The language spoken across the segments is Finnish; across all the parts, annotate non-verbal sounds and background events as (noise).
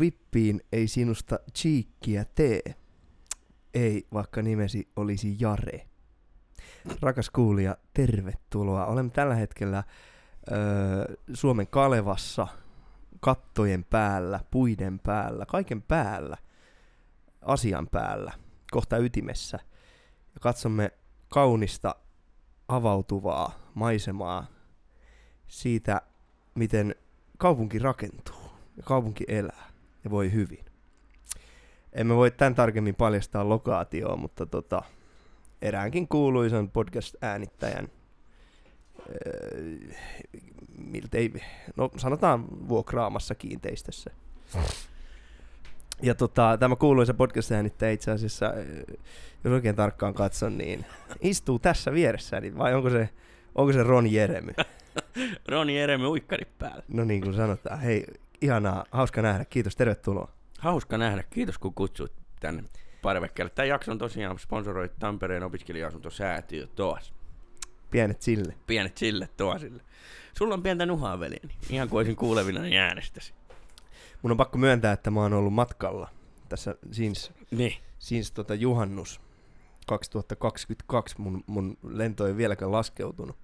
Vippiin ei sinusta chiikkiä tee. Ei, vaikka nimesi olisi Jare. Rakas kuulija, tervetuloa. Olemme tällä hetkellä öö, Suomen Kalevassa, kattojen päällä, puiden päällä, kaiken päällä, asian päällä, kohta ytimessä. Ja katsomme kaunista avautuvaa maisemaa siitä, miten kaupunki rakentuu ja kaupunki elää ja voi hyvin. Emme voi tämän tarkemmin paljastaa lokaatioa, mutta tota, eräänkin kuuluisan podcast-äänittäjän, öö, miltei, no sanotaan vuokraamassa kiinteistössä. Ja tota, tämä kuuluisa podcast-äänittäjä itse asiassa, öö, jos oikein tarkkaan katson, niin istuu tässä vieressäni, vai onko se, onko se Ron Jeremy? (laughs) Ron Jeremy uikkari päällä. No niin kuin sanotaan. Hei, ihanaa, hauska nähdä. Kiitos, tervetuloa. Hauska nähdä. Kiitos kun kutsuit tänne parvekkeelle. Tämä jakso on tosiaan sponsoroi Tampereen opiskelija-asuntosäätiö Toas. Pienet sille. Pienet sille Toasille. Sulla on pientä nuhaa, veljeni. Ihan kuin olisin kuulevina niin äänestäsi. Mun on pakko myöntää, että mä oon ollut matkalla tässä Sins, Niin. Sins tota juhannus 2022. Mun, mun lento ei vieläkään laskeutunut.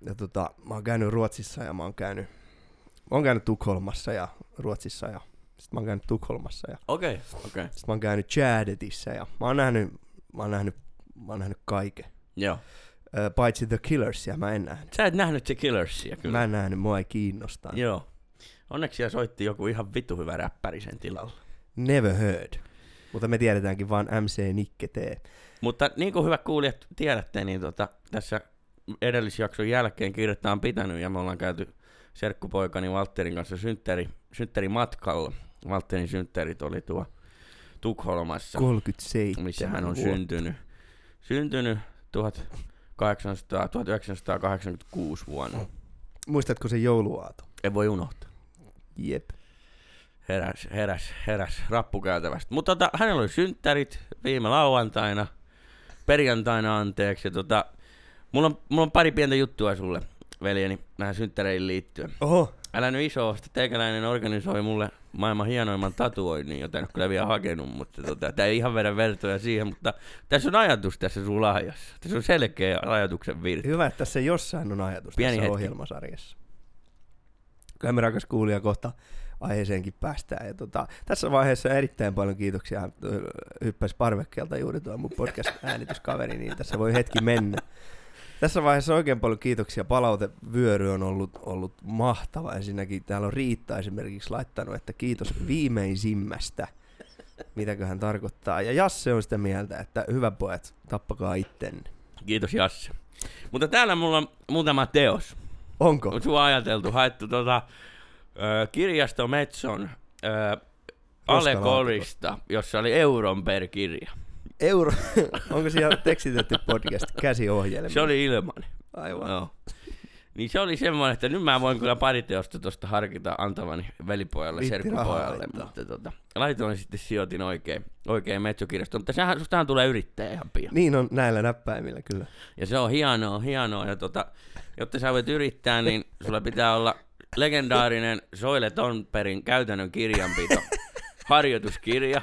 Ja tota, mä oon käynyt Ruotsissa ja mä oon käynyt, oon käynyt Tukholmassa ja Ruotsissa ja sitten mä oon käynyt Tukholmassa ja Okei, okay, okei. Okay. sitten mä oon käynyt Chadetissä ja mä oon nähnyt, mä oon nähnyt, mä oon nähnyt kaiken. Joo. Ö, paitsi The Killersia mä en nähnyt. Sä et nähnyt The Killersia kyllä. Mä en nähnyt, mua ei kiinnosta. Joo. Onneksi siellä soitti joku ihan vittu hyvä räppäri sen tilalla. Never heard. Mutta me tiedetäänkin vaan MC Nikke T. Mutta niin kuin hyvät kuulijat tiedätte, niin tota, tässä edellisjakson jälkeen kirjoittaa on pitänyt ja me ollaan käyty serkkupoikani Valtterin kanssa synttäri, synttärimatkalla. Valtterin synttärit oli tuo Tukholmassa, 37 missä hän on vuotta. syntynyt. Syntynyt 1800, 1986 vuonna. Muistatko se jouluaato? En voi unohtaa. Jep. Heräs, heräs, heräs rappukäytävästä. Mutta tota, hänellä oli synttärit viime lauantaina, perjantaina anteeksi. Tota, mulla, on, mulla on pari pientä juttua sulle, veljeni, näihin synttäreihin liittyen. Oho, Älä nyt iso, että teikäläinen organisoi mulle maailman hienoimman tatuoinnin, jota en ole kyllä vielä hakenut, mutta tota, tämä ei ihan vedä vertoja siihen, mutta tässä on ajatus tässä sun lahjassa. Tässä on selkeä ajatuksen virta. hyvä, että tässä jossain on ajatus Pieni tässä hetki. ohjelmasarjassa. Kyllä me rakas kuulija kohta aiheeseenkin päästään. Ja tota, tässä vaiheessa erittäin paljon kiitoksia. Ö, Hyppäsi parvekkeelta juuri tuo mun podcast-äänityskaveri, niin tässä voi hetki mennä. Tässä vaiheessa oikein paljon kiitoksia. Palautevyöry on ollut, ollut mahtava. Ensinnäkin täällä on Riitta esimerkiksi laittanut, että kiitos viimeisimmästä. Mitäköhän tarkoittaa. Ja Jasse on sitä mieltä, että hyvä pojat, tappakaa ittenne. Kiitos Jasse. Mutta täällä mulla on muutama teos. Onko? On sua ajateltu, haettu tota, ö, kirjasto Metson ö, Allegorista, jossa oli euron per kirja. Euro. (laughs) Onko siellä tekstitetty podcast käsiohjelma? Se oli ilman. Aivan. Joo. Niin se oli semmoinen, että nyt mä voin kyllä pari teosta tosta harkita antavani velipojalle, serkkupojalle, mutta tota, laitoin sitten sijoitin oikein, oikein metsokirjasto, mutta sehän, sustahan tulee yrittäjä ihan pian. Niin on näillä näppäimillä kyllä. Ja se on hienoa, hienoa. Ja tota, jotta sä voit yrittää, niin sulla pitää olla legendaarinen Soile Tonperin käytännön kirjanpito, (laughs) harjoituskirja,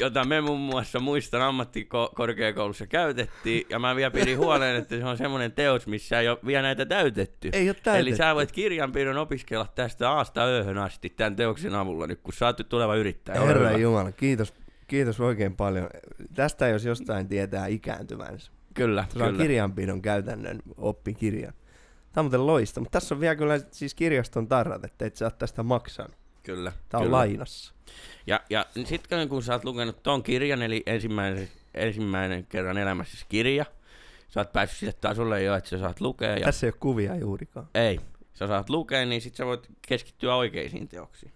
jota me muun muassa muistan ammattikorkeakoulussa käytettiin. Ja mä vielä pidin huolen, että se on semmoinen teos, missä ei ole vielä näitä täytetty. Ei ole täytetty. Eli sä voit kirjanpidon opiskella tästä aasta ööhön asti tämän teoksen avulla, nyt kun sä oot tuleva yrittäjä. Herra. Jumala, kiitos, kiitos oikein paljon. Tästä jos jostain tietää ikääntyvänsä. Kyllä, Se on kyllä. kirjanpidon käytännön oppikirja. Tämä on muuten loista, mutta tässä on vielä kyllä siis kirjaston tarrat, että et sä oot tästä maksanut. kyllä Tämä on kyllä. lainassa. Ja, ja sitten kun sä oot lukenut ton kirjan, eli ensimmäinen, ensimmäinen kerran elämässäsi kirja, sä oot päässyt sille tasolle jo, että sä saat lukea. Ja... Tässä ei ole kuvia juurikaan. Ei, sä saat lukea, niin sit sä voit keskittyä oikeisiin teoksiin.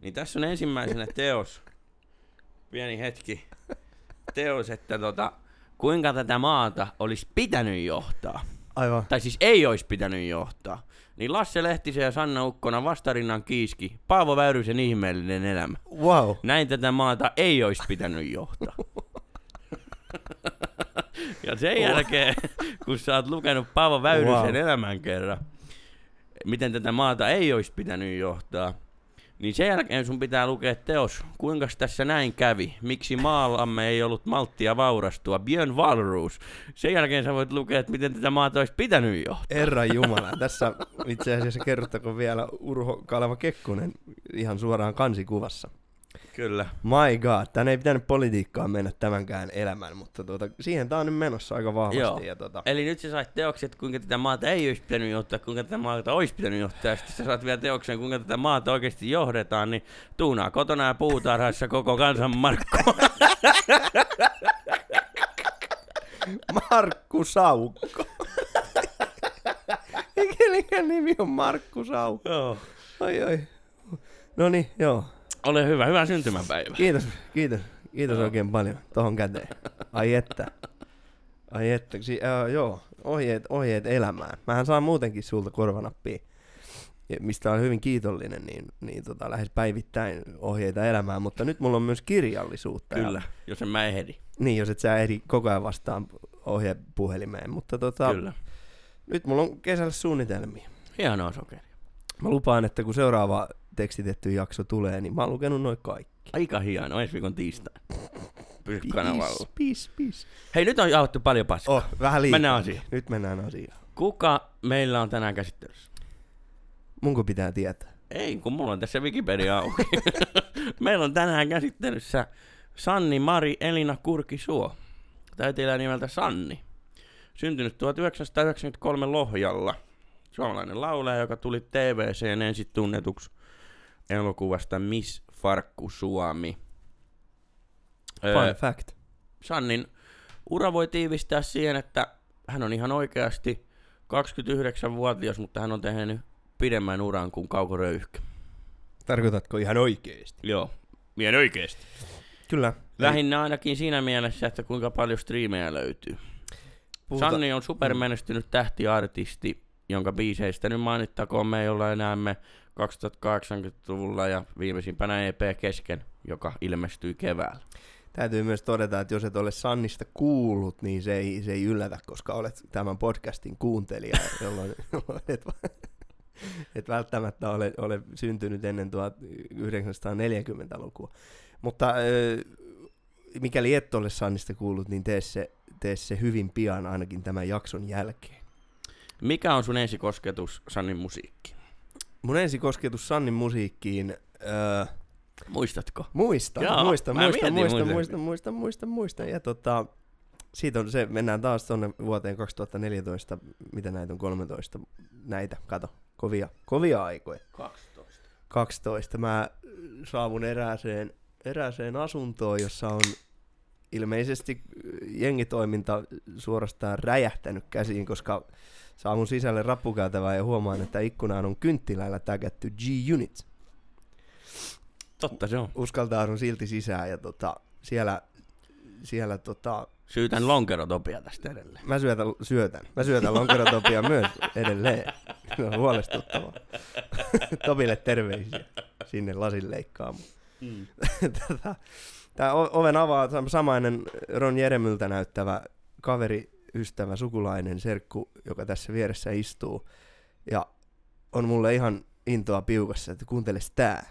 Niin tässä on ensimmäisenä teos, pieni hetki, teos, että tota, kuinka tätä maata olisi pitänyt johtaa. Aivan. Tai siis ei olisi pitänyt johtaa. Niin Lasse Lehtisen ja Sanna Ukkona vastarinnan kiiski, Paavo Väyrysen ihmeellinen elämä. Wow. Näin tätä maata ei olisi pitänyt johtaa. (laughs) ja sen jälkeen, kun sä oot lukenut Paavo Väyrysen Wow. elämän kerran, miten tätä maata ei olisi pitänyt johtaa, Niin sen jälkeen sun pitää lukea teos, kuinka tässä näin kävi, miksi maallamme ei ollut malttia vaurastua, Björn Wahlroos. Sen jälkeen sä voit lukea, että miten tätä maata olisi pitänyt johtaa. Herra Jumala. Tässä itse asiassa kerrottako vielä Urho Kaleva Kekkonen ihan suoraan kansikuvassa. Kyllä. My god, tän ei pitänyt politiikkaan mennä tämänkään elämän, mutta tuota, siihen tää on nyt menossa aika vahvasti. Joo. Ja tuota, Eli nyt sä sait teoksen, että kuinka tätä maata ei olisi pitänyt johtaa, kuinka tätä maata olisi pitänyt johtaa, ja sitten sä saat vielä teoksen, kuinka tätä maata oikeasti johdetaan, niin tuunaa kotona ja puutarhassa koko kansan Markku. (laughs) Markku Saukko. (laughs) Kenen nimi on Markku Saukko? Joo. Oi, oi. No niin, joo. Ole hyvä, hyvää syntymäpäivää. Kiitos, kiitos. Kiitos oikein paljon tohon käteen. Ai että. Ai että. Si- äh, joo, ohjeet, ohjeet elämään. Mähän saan muutenkin sulta korvanappia, ja mistä olen hyvin kiitollinen, niin, niin tota, lähes päivittäin ohjeita elämään, mutta nyt mulla on myös kirjallisuutta. ja- Kyllä, jos en mä ehdi. Niin, jos et sä ehdi koko ajan vastaan ohjepuhelimeen, mutta tota, Kyllä. nyt mulla on kesällä suunnitelmia. Hienoa sokeri. Mä lupaan, että kun seuraava tekstitetty jakso tulee, niin mä oon lukenut noin kaikki. Aika hienoa, ensi viikon tiistai. Pysy kanavalla. Peace, peace. Hei, nyt on jauhettu paljon paskaa. Oh, vähän liikaa. Mennään asiaan. Nyt mennään asiaan. Kuka meillä on tänään käsittelyssä? Munko pitää tietää. Ei, kun mulla on tässä Wikipedia auki. (laughs) meillä on tänään käsittelyssä Sanni Mari Elina Kurkisuo. Täytillä nimeltä Sanni. Syntynyt 1993 Lohjalla. Suomalainen laulaja, joka tuli TVCen ensin tunnetuksi elokuvasta Miss Farkku Suomi. Fun fact. Sannin ura voi tiivistää siihen, että hän on ihan oikeasti 29-vuotias, mutta hän on tehnyt pidemmän uran kuin Kauko Röyhkä. Tarkoitatko ihan oikeesti? Joo, mien oikeasti. Kyllä. Lähinnä ainakin siinä mielessä, että kuinka paljon striimejä löytyy. Puhuta- Sanni on supermenestynyt tähtiartisti, jonka biiseistä nyt mainittakoon me, jolla enäämme 2080-luvulla ja viimeisimpänä EP kesken, joka ilmestyi keväällä. Täytyy myös todeta, että jos et ole Sannista kuullut, niin se ei, se ei yllätä, koska olet tämän podcastin kuuntelija, jolloin, (laughs) jolloin et, (laughs) et välttämättä ole, ole syntynyt ennen 1940-lukua. Mutta mikäli et ole Sannista kuullut, niin tee se, tee se hyvin pian ainakin tämän jakson jälkeen. Mikä on sun ensikosketus Sannin musiikkiin? Mun ensikosketus Sannin musiikkiin... Öö, Muistatko? Muista, Joo, muista, muista, muista, muistan. muista, muista, muista, muista. Ja tota, siitä on se, mennään taas tuonne vuoteen 2014, mitä näitä on 13, näitä, kato, kovia, kovia aikoja. 12. 12. Mä saavun erääseen, erääseen asuntoon, jossa on ilmeisesti jengitoiminta suorastaan räjähtänyt käsiin, koska saavun sisälle rappukäytävään ja huomaan, että ikkunaan on kynttilällä täkätty G-Unit Totta se on. uskaltaudun silti sisään ja tota, siellä, siellä tota, Syytän lonkerotopia tästä edelleen. mä syötän, syötän. Mä syötän lonkerotopia (laughs) myös edelleen. Se on huolestuttavaa. (laughs) Topille terveisiä sinne lasin leikkaamaan. Mm. (laughs) Tätä, Tämä oven avaa sam- samainen Ron Jeremyltä näyttävä kaveri, ystävä, sukulainen, serkku, joka tässä vieressä istuu. Ja on mulle ihan intoa piukassa, että kuunteles tää.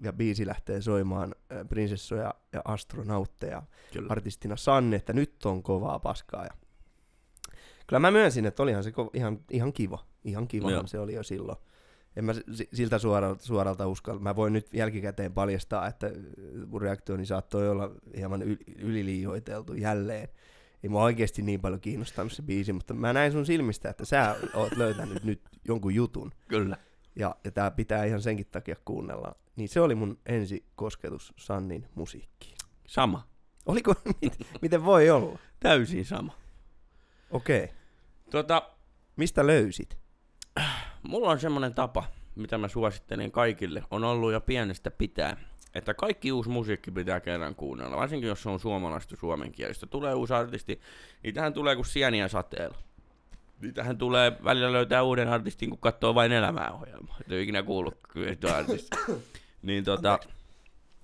Ja biisi lähtee soimaan äh, prinsessoja ja astronautteja Kyllä. artistina Sanni, että nyt on kovaa paskaa. Ja kyllä mä myönsin, että olihan se ko- ihan, ihan kiva. Ihan kiva Joo. se oli jo silloin. En mä si- siltä suoralta, suoralta uskalla. Mä voin nyt jälkikäteen paljastaa, että mun reaktioni saattoi olla hieman yl- yliliioiteltu jälleen. Ei mua oikeasti niin paljon kiinnostanut se biisi, mutta mä näin sun silmistä, että sä oot löytänyt nyt jonkun jutun. Kyllä. Ja, ja tää pitää ihan senkin takia kuunnella. Niin se oli mun ensi kosketus Sannin musiikkiin. Sama. Oliko, (laughs) mit- miten voi olla? Täysin sama. Okei. Okay. Tota, Mistä löysit? mulla on semmonen tapa, mitä mä suosittelen kaikille, on ollut jo pienestä pitää, että kaikki uusi musiikki pitää kerran kuunnella, varsinkin jos se on suomalaista suomenkielistä. Tulee uusi artisti, niitähän tulee kuin sieniä sateella. Niitähän tulee, välillä löytää uuden artistin, kun katsoo vain elämää ohjelmaa. Et ole ikinä kuullut kyllä yhtä artistia. niin tota,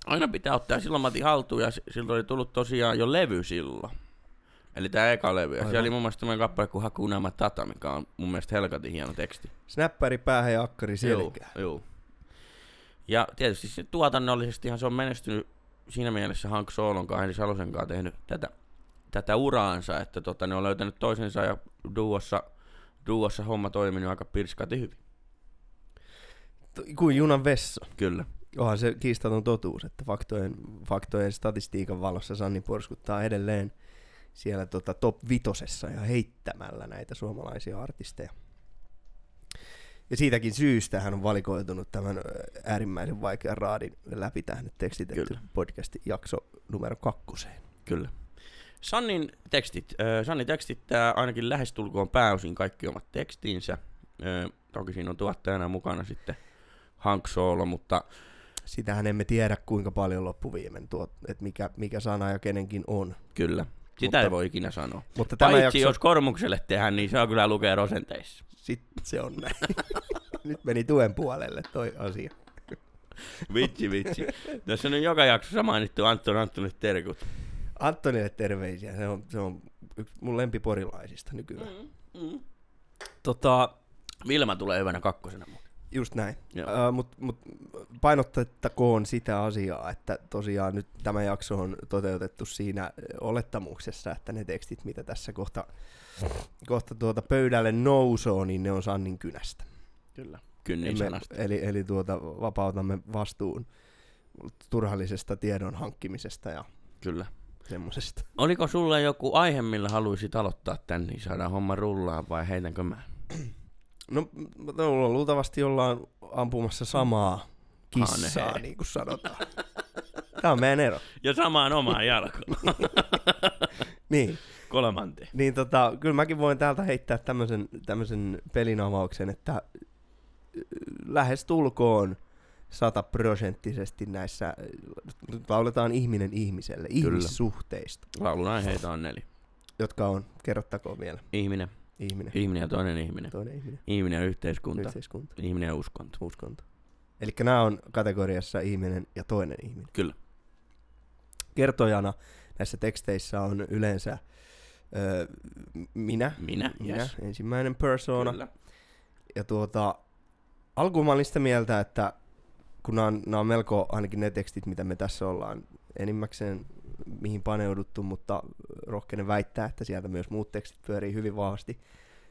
aina pitää ottaa silloin Matti haltuun, ja s- siltä oli tullut tosiaan jo levy silloin. Eli tää eka levy. Ja siellä oli mun mielestä tämmöinen kappale kuin Hakuna Matata, mikä on mun mielestä helkatin hieno teksti. Snäppäri päähän ja akkari selkään. Joo, joo. Ja tietysti se tuotannollisestihan se on menestynyt siinä mielessä Hank Soolon kanssa, eli Salosen kanssa tehnyt tätä, tätä uraansa, että tota, ne on löytänyt toisensa ja duossa, duossa homma toiminut aika pirskati hyvin. Kuin junan vessa. Kyllä. Onhan se kiistaton totuus, että faktojen, faktojen statistiikan valossa Sanni porskuttaa edelleen siellä tota top vitosessa ja heittämällä näitä suomalaisia artisteja. Ja siitäkin syystä hän on valikoitunut tämän äärimmäisen vaikean raadin läpi tähän tekstitetty podcastin jakso numero kakkoseen. Kyllä. Sannin tekstit. Sanni tekstittää ainakin lähestulkoon pääosin kaikki omat tekstinsä. Toki siinä on tuottajana mukana sitten Hank Solo, mutta Sitähän emme tiedä kuinka paljon loppuviimen tuot, että mikä, mikä sana ja kenenkin on. kyllä. Sitä Mutta- ei voi ikinä sanoa. Mutta tämä Paitsi jakso, jos Kormukselle tehdään, niin se on kyllä lukee rosenteissa. Sit se on näin. (laughs) Nyt meni tuen puolelle toi asia. Vitsi, vitsi. Tässä on joka jaksossa mainittu Anton Antonille terkut. Antonille terveisiä, se on, se on yksi mun lempiporilaisista nykyään. Mm, mm. Tota, Vilma tulee hyvänä kakkosena muuten. just näin. Uh, Mutta mut painotettakoon sitä asiaa, että tosiaan nyt tämä jakso on toteutettu siinä olettamuksessa, että ne tekstit, mitä tässä kohta, kohta tuota pöydälle nousoo, niin ne on Sannin kynästä. Kyllä. Kynnin sanasta. eli, eli tuota, vapautamme vastuun turhallisesta tiedon hankkimisesta ja Kyllä. semmoisesta. Oliko sulla joku aihe, millä haluaisit aloittaa tän, niin saadaan homma rullaan vai heitänkö mä? No, mulla luultavasti ollaan ampumassa samaa kissaa, niin kuin sanotaan. Tämä on meidän ero. Ja samaan omaan jalkaan. (laughs) Niin, (laughs) Kolmanteen. niin tota, kyllä mäkin voin täältä heittää tämmöisen, tämmöisen pelin avauksen, että äh, lähes tulkoon sataprosenttisesti näissä, äh, lauletaan ihminen ihmiselle, Kyllä. ihmissuhteista, Laulun aiheita on neljä. jotka on, kerrottakoon vielä, Ihminen, ihminen, ihminen ja toinen ihminen. toinen ihminen, Ihminen ja yhteiskunta. yhteiskunta, Ihminen ja uskonto. uskonto. Eli nämä on kategoriassa ihminen ja toinen ihminen. Kyllä. kertojana näissä teksteissä on yleensä ö, minä, Minä, minä yes. ensimmäinen persona. Kyllä. Ja tuota, alkuun mä olin sitä mieltä, että kun nämä on, nämä on melko ainakin ne tekstit, mitä me tässä ollaan enimmäkseen mihin paneuduttu, mutta rohkenen väittää, että sieltä myös muut tekstit pyörii hyvin vahvasti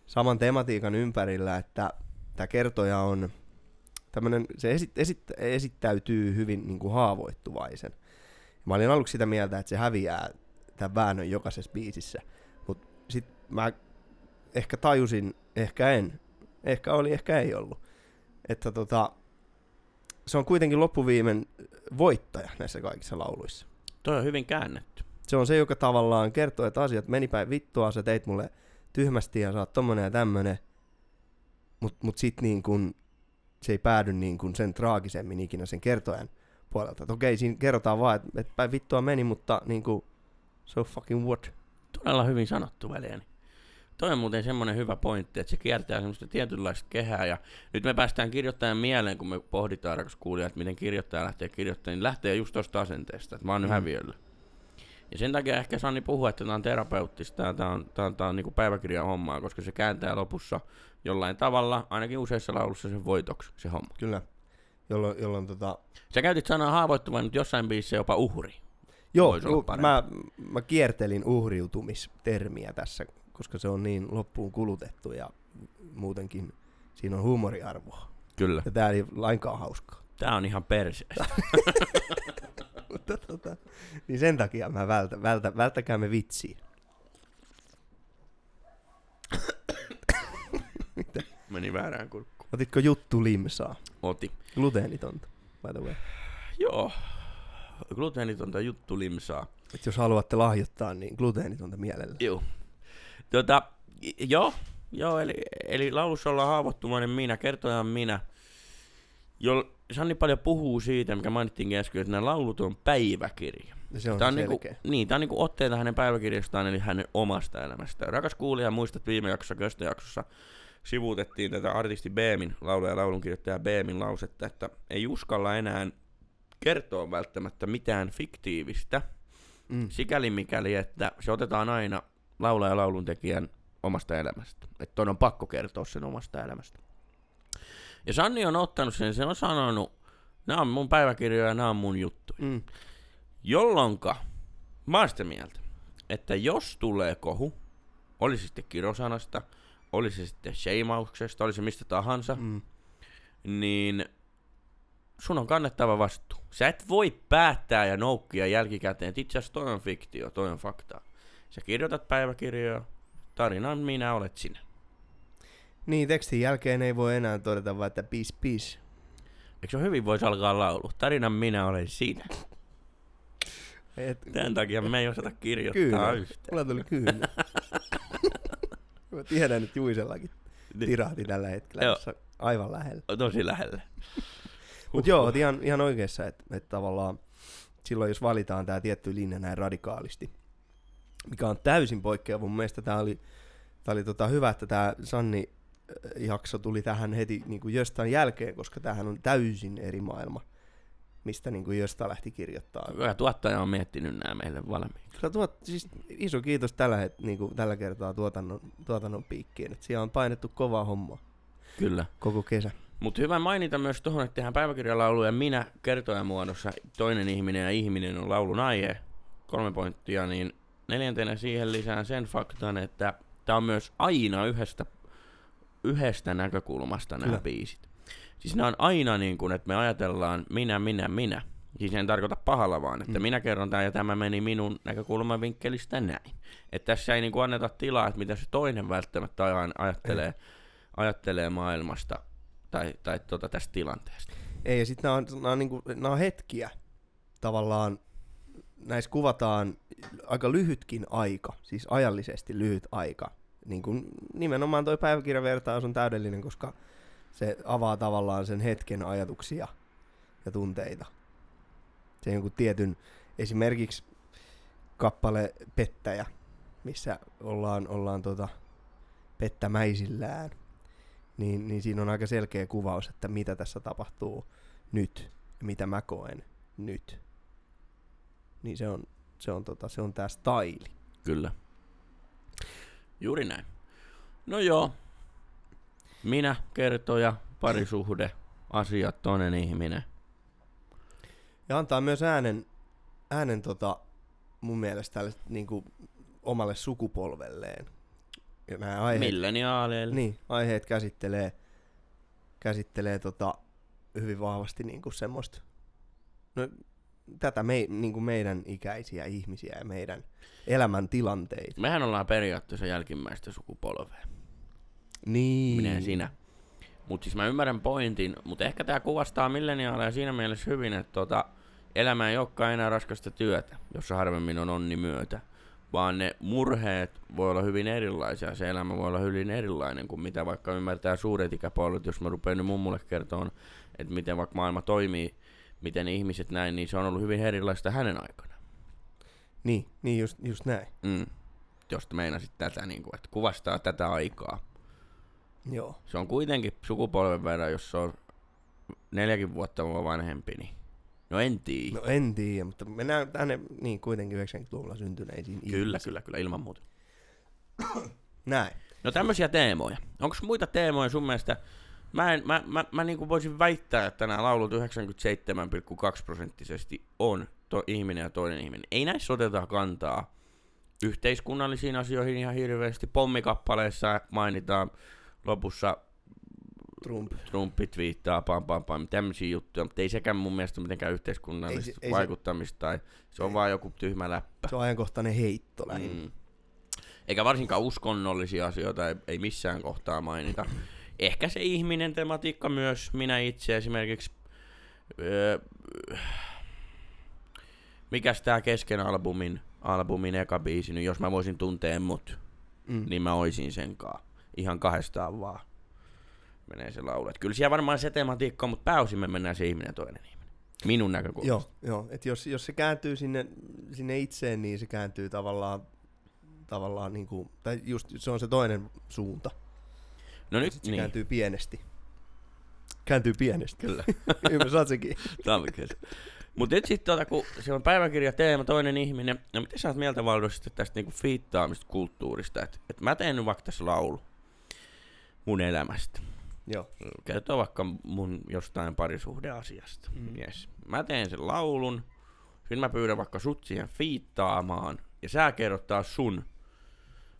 saman tematiikan ympärillä, että tämä kertoja on tämmönen, se esit, esit, esittäytyy hyvin niin kuin haavoittuvaisen. Mä olin aluksi sitä mieltä, että se häviää tämän väännön jokaisessa biisissä, mutta sitten mä ehkä tajusin, ehkä en, ehkä oli, ehkä ei ollut, että tota, se on kuitenkin loppuviimen voittaja näissä kaikissa lauluissa. Toi on hyvin käännetty. Se on se, joka tavallaan kertoo, että asiat meni päin vittua, sä teit mulle tyhmästi ja sä oot tommonen ja tämmönen, mut, mut sit niin kun, se ei päädy niin kun sen traagisemmin ikinä sen kertojan puolelta. Et okei, siinä kerrotaan vaan, että et päin vittua meni, mutta niin kuin, so fucking what? Todella hyvin sanottu väliäni. Toi on muuten semmoinen hyvä pointti, että se kiertää semmoista tietynlaista kehää. Ja nyt me päästään kirjoittajan mieleen, kun me pohditaan, rakas kuulija, että miten kirjoittaja lähtee kirjoittamaan, niin lähtee just tuosta asenteesta, että mä oon Mm. häviöllä. Ja sen takia ehkä Sanni puhuu, että tämä on terapeuttista ja tämä on, tää on, tää on niinku päiväkirjan hommaa, koska se kääntää lopussa jollain tavalla, ainakin useissa laulussa sen voitoksi, se homma. Kyllä. Jolloin, jolloin tota... Sä käytit sanaa haavoittuvainen, mutta jossain biisissä jopa uhri. Joo, parempi. mä, mä kiertelin uhriutumistermiä tässä, koska se on niin loppuun kulutettu ja muutenkin siinä on huumoriarvoa. Kyllä. Ja tää ei lainkaan hauskaa. Tää on ihan perseestä. (laughs) Mutta tota, niin sen takia mä vältä, vältä, välttäkäämme vitsiä. Meni väärään kurkkuun. Otitko juttu limsaa? Oti. Gluteenitonta, by the way. Joo. Gluteenitonta juttu limsaa. Et jos haluatte lahjoittaa, niin gluteenitonta mielellä. Joo. Tota, joo, joo eli, eli laulussa ollaan haavoittuvainen minä, kertojan minä. Jo, Sanni paljon puhuu siitä, mikä mainittiinkin äsken, että nämä laulut on päiväkirja. Ja se on, Tää on, selkeä. niinku, niin, tää on niinku otteita hänen päiväkirjastaan, eli hänen omasta elämästään. Rakas kuulija, muistat viime jaksossa, köstöjaksossa, sivuutettiin tätä artisti Beemin, laulaja ja laulunkirjoittaja Beemin lausetta, että ei uskalla enää kertoa välttämättä mitään fiktiivistä, Mm. sikäli mikäli, että se otetaan aina laulaja ja lauluntekijän omasta elämästä. Että on pakko kertoa sen omasta elämästä. Ja Sanni on ottanut sen, se on sanonut Nämä on mun päiväkirjoja, nämä on mun juttu. Mm. Jolloinka mä oon sitä mieltä, että jos tulee kohu, olisi sitten kirosanasta, olisi se sitten sheimauksesta, olisi se mistä tahansa, Mm. niin sun on kannettava vastuu. Sä et voi päättää ja noukkia jälkikäteen, että itse asiassa toi on fiktio, toi on fakta. Sä kirjoitat päiväkirjoja, tarinan minä olet sinä. Niin, tekstin jälkeen ei voi enää todeta vaan, että pis pis. Eikö se hyvin voisi alkaa laulu? Tarinan minä olen sinä. Et, Tämän takia me ei osata kirjoittaa Kyllä. yhtään. Mulla tuli kyynä. (laughs) Mä tiedän, että Juisellakin Niin, tirahti tällä hetkellä Joo. aivan lähellä. Tosi lähelle. Mutta joo, ihan, ihan oikeassa, että, että tavallaan silloin jos valitaan tämä tietty linja näin radikaalisti, mikä on täysin poikkeava. Mun mielestä tämä oli, tää oli tota hyvä, että tämä Sanni äh, jakso tuli tähän heti niin kuin jostain jälkeen, koska tämähän on täysin eri maailma, mistä niin kuin jostain lähti kirjoittaa. Hyvä tuottaja on miettinyt nämä meille valmiiksi. Sä tuot, siis iso kiitos tällä, het, niin kuin tällä kertaa tuotannon, tuotannon piikkiin, että siellä on painettu kovaa hommaa Kyllä. koko kesä. Mutta hyvä mainita myös tuohon, että tehdään päiväkirjalaulu ja minä kertojan muodossa toinen ihminen ja ihminen on laulun aihe. Kolme pointtia, niin neljäntenä siihen lisään sen faktan, että tämä on myös aina yhdestä, yhdestä näkökulmasta nämä Kyllä. biisit. Siis nämä on aina niin kuin, että me ajatellaan minä, minä, minä. Siis en tarkoita pahalla vaan, että Mm. minä kerron tämän ja tämä meni minun näkökulman vinkkelistä näin. Että tässä ei niin kuin anneta tilaa, että mitä se toinen välttämättä ajattelee, ajattelee maailmasta tai, tai tota, tästä tilanteesta. Ei, ja sitten nämä on, nämä, on niinku, nämä on hetkiä tavallaan, näissä kuvataan aika lyhytkin aika, siis ajallisesti lyhyt aika. Niin kuin nimenomaan toi päiväkirjavertaus on täydellinen, koska se avaa tavallaan sen hetken ajatuksia ja tunteita. Se jonkun tietyn, esimerkiksi kappale Pettäjä, missä ollaan, ollaan tota pettämäisillään, niin, niin siinä on aika selkeä kuvaus, että mitä tässä tapahtuu nyt ja mitä mä koen nyt. Niin se on, se on, tota, se on tää staili. Kyllä. Juuri näin. No joo. Minä, kertoja, parisuhde, asiat, toinen ihminen. Ja antaa myös äänen, äänen tota, mun mielestä tälle niin kuin, omalle sukupolvelleen. Ja nämä aiheet, Milleniaaleille. niin, aiheet käsittelee, käsittelee tota, hyvin vahvasti niin kuin semmoista, no, tätä me, niin kuin meidän ikäisiä ihmisiä ja meidän elämäntilanteita. Mehän ollaan periaatteessa jälkimmäistä sukupolvea. Niin. Minä sinä. Mutta siis mä ymmärrän pointin, mutta ehkä tämä kuvastaa milleniaaleja siinä mielessä hyvin, että tota, elämä ei olekaan enää raskasta työtä, jossa harvemmin on onni myötä. Vaan ne murheet voi olla hyvin erilaisia, se elämä voi olla hyvin erilainen kuin mitä vaikka ymmärtää suuret ikäpolvet, jos mä rupean nyt mummulle kertomaan, että miten vaikka maailma toimii, miten ihmiset näin, niin se on ollut hyvin erilaista hänen aikana. Niin, niin just, just näin. Mm. Jos meinasit tätä, niin kuin, että kuvastaa tätä aikaa. Joo. Se on kuitenkin sukupolven verran, jos se on neljäkin vuotta mua vanhempi, niin no en tiedä. No en tiedä, mutta mennään tänne niin kuitenkin 90-luvulla syntyneisiin kyllä, ihmisiin. kyllä, kyllä, ilman muuta. (clears throat) Näin. No tämmöisiä teemoja. Onko muita teemoja sun mielestä? Mä, en, mä, mä, mä niin voisin väittää, että nämä laulut 97,2 prosenttisesti on to, ihminen ja toinen ihminen. Ei näissä oteta kantaa yhteiskunnallisiin asioihin ihan hirveästi. Pommikappaleessa mainitaan lopussa Trump. Trumpi twiittaa, pam pam pam, tämmöisiä juttuja, mutta ei sekään mun mielestä mitenkään yhteiskunnallista Ei se- ei vaikuttamista, tai se on Ei. vaan joku tyhmä läppä. Se on ajankohtainen heitto lähinnä. Mm. Eikä varsinkaan uskonnollisia asioita ei, ei missään kohtaa mainita. (laughs) Ehkä se ihminen tematiikka myös, minä itse esimerkiksi, öö, mikäs tää kesken albumin, albumin eka biisi, niin jos mä voisin tuntea mut, Mm. niin mä oisin senkaan. Ihan kahdestaan vaan menee se laulu. Et kyllä siellä varmaan se tematiikka on, mutta pääosin me mennään se ihminen toinen ihminen. Minun näkökulmasta. Joo, joo. Et jos, jos se kääntyy sinne, sinne itseen, niin se kääntyy tavallaan, tavallaan niin kuin, tai just se on se toinen suunta. No nyt Sitten se niin, kääntyy pienesti. Kääntyy pienesti. kyllä. Ymmärrät sekin? Talvikkeessa. Mutta nyt sitten tota, kun se on päiväkirja teema, toinen ihminen, no miten sä oot mieltä Valdo tästä niinku fiittaamista kulttuurista, että et mä teen nyt vaikka tässä laulu mun elämästä. Joo. Kertoo vaikka mun jostain parisuhdeasiasta. Mm. Yes. Mä teen sen laulun, sitten mä pyydän vaikka sut siihen fiittaamaan, ja sä kerrot taas sun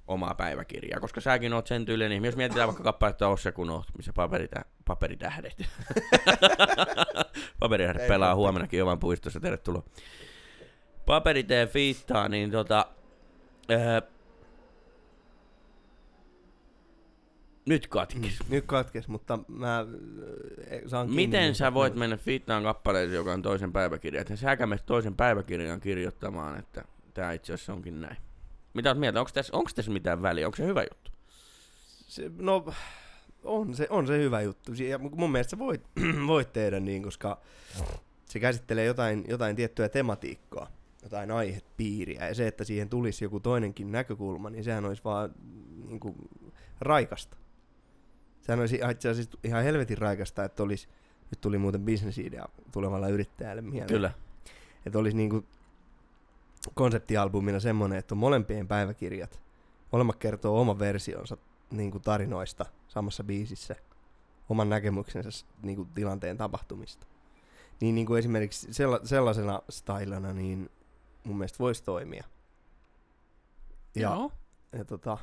omaa päiväkirjaa, koska säkin oot sen tyylinen ihminen. Jos mietitään vaikka kappaletta Ossa kun oot, missä paperitä, paperitähdet. (laughs) paperitähdet pelaa huomenakin Jovan puistossa, tervetuloa. Paperitee fiittaa, niin tota... Ää, nyt katkis. Nyt katkes, mutta mä äh, saan kiinni Miten niistä sä voit mennä fiittaan kappaleeseen, joka on toisen päiväkirjan? Että säkä menet toisen päiväkirjan kirjoittamaan, että tämä itse asiassa onkin näin. Mitä oot mieltä? Onko tässä, onko tässä mitään väliä? Onko se hyvä juttu? Se, no, on se, on se hyvä juttu. Ja mun mielestä sä voit, (clears throat) voit tehdä niin, koska se käsittelee jotain, jotain tiettyä tematiikkaa, jotain aihepiiriä. Ja se, että siihen tulisi joku toinenkin näkökulma, niin sehän olisi vaan niin kuin, raikasta. Sehän olisi itse asiassa ihan helvetin raikasta, että olisi, nyt tuli muuten bisnesidea tulevalla yrittäjälle mieleen. Kyllä. Että olisi niinku konseptialbumina semmoinen, että on molempien päiväkirjat. Molemmat kertoo oman versionsa niinku tarinoista samassa biisissä. Oman näkemyksensä niinku tilanteen tapahtumista. Niin niinku esimerkiksi sella, sellaisena stylena niin mun mielestä voisi toimia. Ja, Joo. ja tota,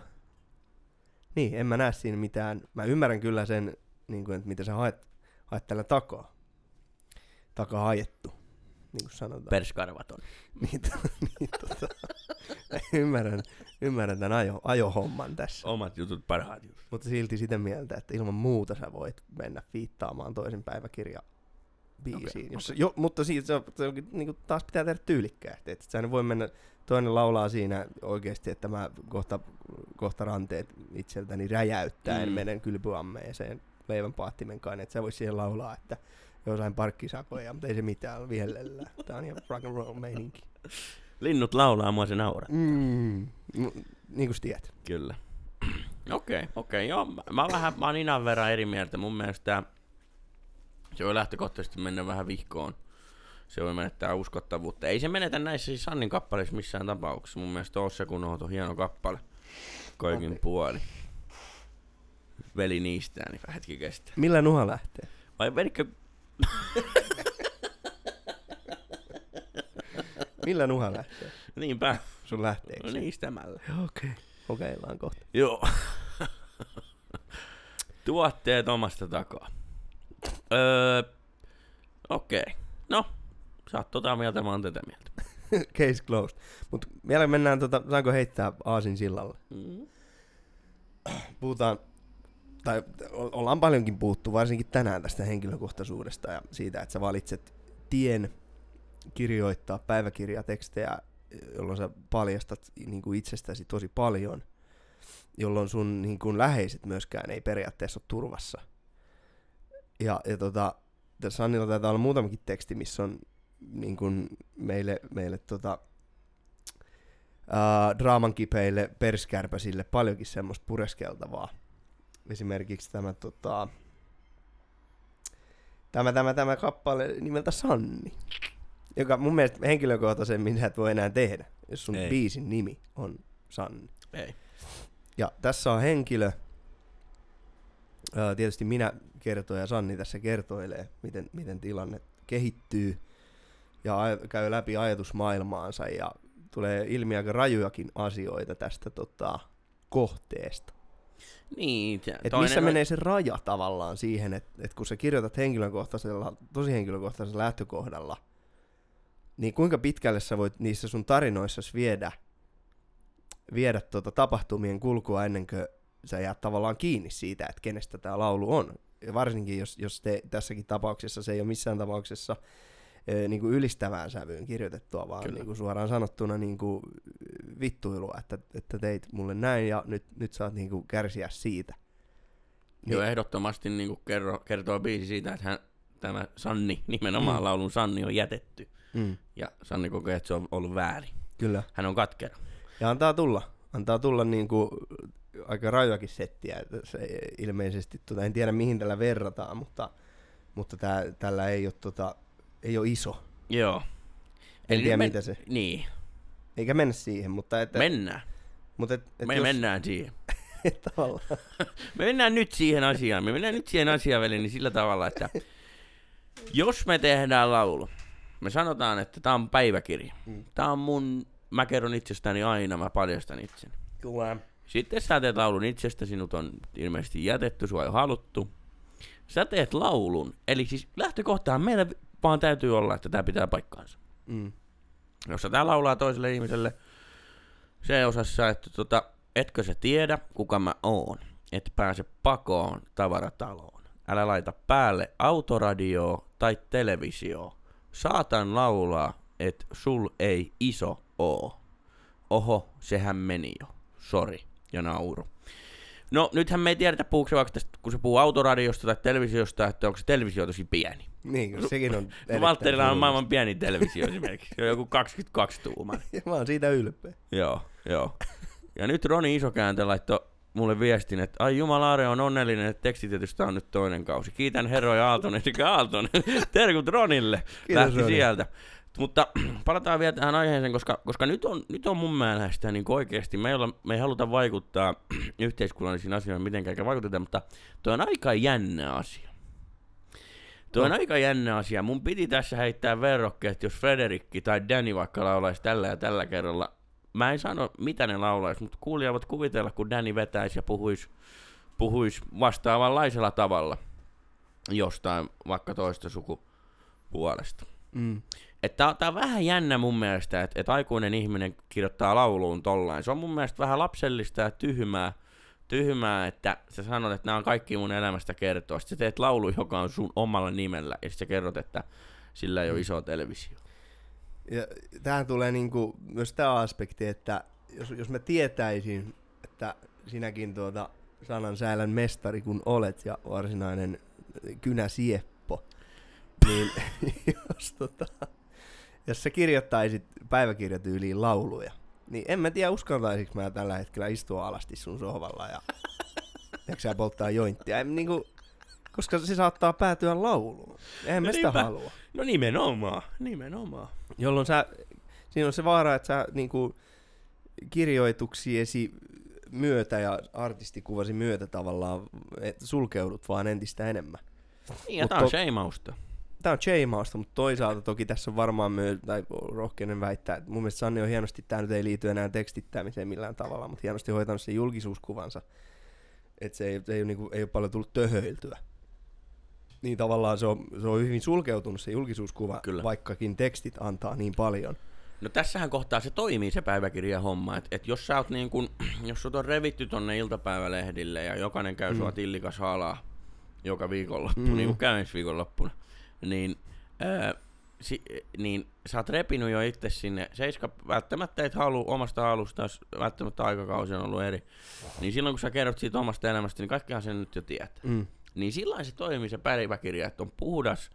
niin, en mä näe siinä mitään. Mä ymmärrän kyllä sen, niin kuin, että mitä sä haet, haet tällä takaa. Takaa ajettu, niin kuin sanotaan. Perskarvaton. (laughs) niin, to, niin, tota, mä ymmärrän, ymmärrän tämän ajo, ajohomman tässä. Omat jutut, parhaat jutut. Mutta silti sitä mieltä, että ilman muuta sä voit mennä fiittaamaan toisen päiväkirja biisiin. Okei, Jos, jo, mutta siitä se, on- se onkin, niin kuin, taas pitää tehdä tyylikkäästi. Että sä voi mennä, toinen laulaa siinä oikeasti, että mä kohta, kohta ranteet itseltäni räjäyttää, en Mm. menen kylpyammeeseen leivän paattimen kanssa, että sä vois siihen laulaa, että jossain parkkisakoja, mutta ei se mitään vihellellä. Tää on ihan rock and roll meininki. Linnut laulaa, mua se nauraa. Mm. Niin kuin tiedät. Kyllä. (clears throat) Okei, okei, okay, joo. Mä, mä, vähän, mä oon Inan verran eri mieltä. Mun mielestä se voi lähtökohtaisesti mennä vähän vihkoon. Se voi menettää uskottavuutta. Ei se menetä näissä siis Sannin kappaleissa missään tapauksessa. Mun mielestä Ossa kun on hieno kappale. Kaikin puoli. Veli niistää, niin hetki kestää. Millä nuha lähtee? Vai venikö... (laughs) Millä nuha lähtee? Niinpä. Sun lähteekö No niistämällä. Okei. Okay. Kokeillaan kohta. Joo. (laughs) Tuotteet omasta takaa. Öö, okei. Okay. No, sä oot tota mieltä, mä oon tätä mieltä. (laughs) Case closed. Mut vielä mennään, tota, saanko heittää aasin sillalle? Mm. Puhutaan, tai ollaan paljonkin puhuttu, varsinkin tänään tästä henkilökohtaisuudesta ja siitä, että sä valitset tien kirjoittaa päiväkirjatekstejä, jolloin sä paljastat niin kuin itsestäsi tosi paljon, jolloin sun niin kuin läheiset myöskään ei periaatteessa ole turvassa. Ja, ja tota, tässä Sannilla taitaa olla muutamakin teksti, missä on niin kuin meille, meille tota, ää, draaman kipeille perskärpäsille paljonkin semmoista pureskeltavaa. Esimerkiksi tämä, tota, tämä, tämä, tämä kappale nimeltä Sanni, joka mun mielestä henkilökohtaisemmin sä et voi enää tehdä, jos sun Ei. biisin nimi on Sanni. Ei. Ja tässä on henkilö, ää, tietysti minä kertoin ja Sanni tässä kertoilee, miten, miten tilanne kehittyy ja aj- käy läpi ajatusmaailmaansa ja tulee ilmi aika rajujakin asioita tästä tota, kohteesta. Niin, Et missä menee se raja tavallaan siihen, että et kun sä kirjoitat henkilökohtaisella, tosi henkilökohtaisella lähtökohdalla, niin kuinka pitkälle sä voit niissä sun tarinoissa viedä, viedä tota tapahtumien kulkua ennen kuin sä jäät tavallaan kiinni siitä, että kenestä tämä laulu on. Ja varsinkin, jos, jos te, tässäkin tapauksessa se ei ole missään tapauksessa niin kuin ylistävään sävyyn kirjoitettua, vaan Kyllä. niin kuin suoraan sanottuna niin kuin vittuilua, että, että teit mulle näin ja nyt, nyt saat niin kuin kärsiä siitä. Joo, ehdottomasti niin kuin kerro, kertoo biisi siitä, että hän, tämä Sanni, nimenomaan Mm. laulun Sanni on jätetty. Mm, Ja Sanni kokee, että se on ollut väärin. kyllä. Hän on katkera. Ja antaa tulla. Antaa tulla niin kuin aika rajuakin settiä. Se ei- ilmeisesti, tota, en tiedä mihin tällä verrataan, mutta, mutta tää, tällä ei ole, tota, ei ole iso. Joo. En tiedä nyt mitä se. Niin, Eikä mennä siihen, mutta että... mennään. mutta et, et Me jos, mennään siihen. (laughs) (laughs) Me mennään nyt siihen asiaan. Me mennään nyt siihen asiaan, veli, niin sillä tavalla, että (laughs) jos me tehdään laulu, me sanotaan, että tämä on päiväkirja. Mm. Tämä on mun, mä kerron itsestäni aina, mä paljastan itseni. Kyllä. Sitten sä teet laulun itsestä, sinut on ilmeisesti jätetty, sua ei haluttu. Sä teet laulun, eli siis lähtökohtaan meillä vaan täytyy olla, että tämä pitää paikkaansa. Mm. Jos sä tää laulaa toiselle ihmiselle se osassa, että tota, etkö sä tiedä, kuka mä oon, et pääse pakoon tavarataloon. Älä laita päälle autoradioa tai televisio. Saatan laulaa, et sul ei iso oo. Oho, sehän meni jo. Sori. Ja nauru. No, nythän me ei tiedetä, puhuuko se vaikka tästä, kun se puhuu autoradiosta tai televisiosta, että onko se televisio tosi pieni. Niin, kun sekin on erittäin (laughs) Valtterilla on maailman pieni televisio (laughs) esimerkiksi. Se on joku 22 tuuman. (laughs) Ja mä oon siitä ylpeä. Joo, joo. Ja nyt Roni Isokääntö laittoi mulle viestin, että ai jumalaare on onnellinen, että tekstitietystä on nyt toinen kausi. Kiitän Heroja Aaltonen sekä Aaltonen. Terkut Ronille. Kiitos, Lähti Roni. sieltä. Mutta (clears throat) palataan vielä tähän aiheeseen, koska, koska nyt, on, nyt on mun mielestä niin oikeasti, me ei, olla, me ei haluta vaikuttaa (clears throat) yhteiskunnallisiin asioihin mitenkään, eikä vaikuteta, mutta toi on aika jännä asia. Tuo on No. aika jännä asia. Mun piti tässä heittää verrokkeet, jos Frederikki tai Danny vaikka laulaisi tällä ja tällä kerralla. Mä en sano, mitä ne laulaisi, mutta kuulijat voivat kuvitella, kun Danny vetäisi ja puhuisi, puhuisi vastaavanlaisella tavalla jostain vaikka toista sukupuolesta. Mm. Että tää on vähän jännä mun mielestä, että et aikuinen ihminen kirjoittaa lauluun tollain. Se on mun mielestä vähän lapsellista ja tyhmää, tyhmää, että sä sanot, että nämä on kaikki mun elämästä kertoa. Sitten sä teet laulu, joka on sun omalla nimellä, ja sitten sä kerrot, että sillä ei ole iso televisio. Ja tähän tulee niinku myös tämä aspekti, että jos, jos mä tietäisin, että sinäkin tuota sanan säälän mestari kun olet ja varsinainen kynäsieppo, niin (laughs) jos, tota, jos sä kirjoittaisit päiväkirjatyyliin lauluja, niin en mä tiedä uskaltaisinko mä tällä hetkellä istua alasti sun sohvalla ja (laughs) sä polttaa jointtia. En, niinku, koska se saattaa päätyä lauluun. En mä No sitä niinpä. halua. No nimenomaan, nimenomaan. Jolloin sä, siinä on se vaara, että sä niinku kirjoituksiesi myötä ja artistikuvasi myötä tavallaan et sulkeudut vaan entistä enemmän. Niin, ja Mut tää on to- sheimausta. Tämä on J-mausta, mutta toisaalta toki tässä on varmaan myös, tai rohkeinen väittää, että mun mielestä Sanni on hienosti, tämä nyt ei liity enää tekstittämiseen millään tavalla, mutta hienosti hoitanut sen julkisuuskuvansa. Että se ei, se ei, ole, niinku, ei ole paljon tullut töhöiltyä. Niin tavallaan se on, se on hyvin sulkeutunut se julkisuuskuva, Kyllä. vaikkakin tekstit antaa niin paljon. No tässähän kohtaa se toimii se päiväkirjan homma, että et jos sä oot niin kun, (clears throat) jos sut on revitty tonne iltapäivälehdille ja jokainen käy Mm. sua tillikas halaa joka viikonloppu, Mm. niin kuin käy ensi viikonloppuna, niin, ää, si, niin sä oot repinyt jo itse sinne, seiska välttämättä et halua omasta halusta, välttämättä aikakausi on ollut eri, niin silloin kun sä kerrot siitä omasta elämästä, niin kaikkihan sen nyt jo tietää. Mm. Niin silloin se toimii se päiväkirja, että on puhdas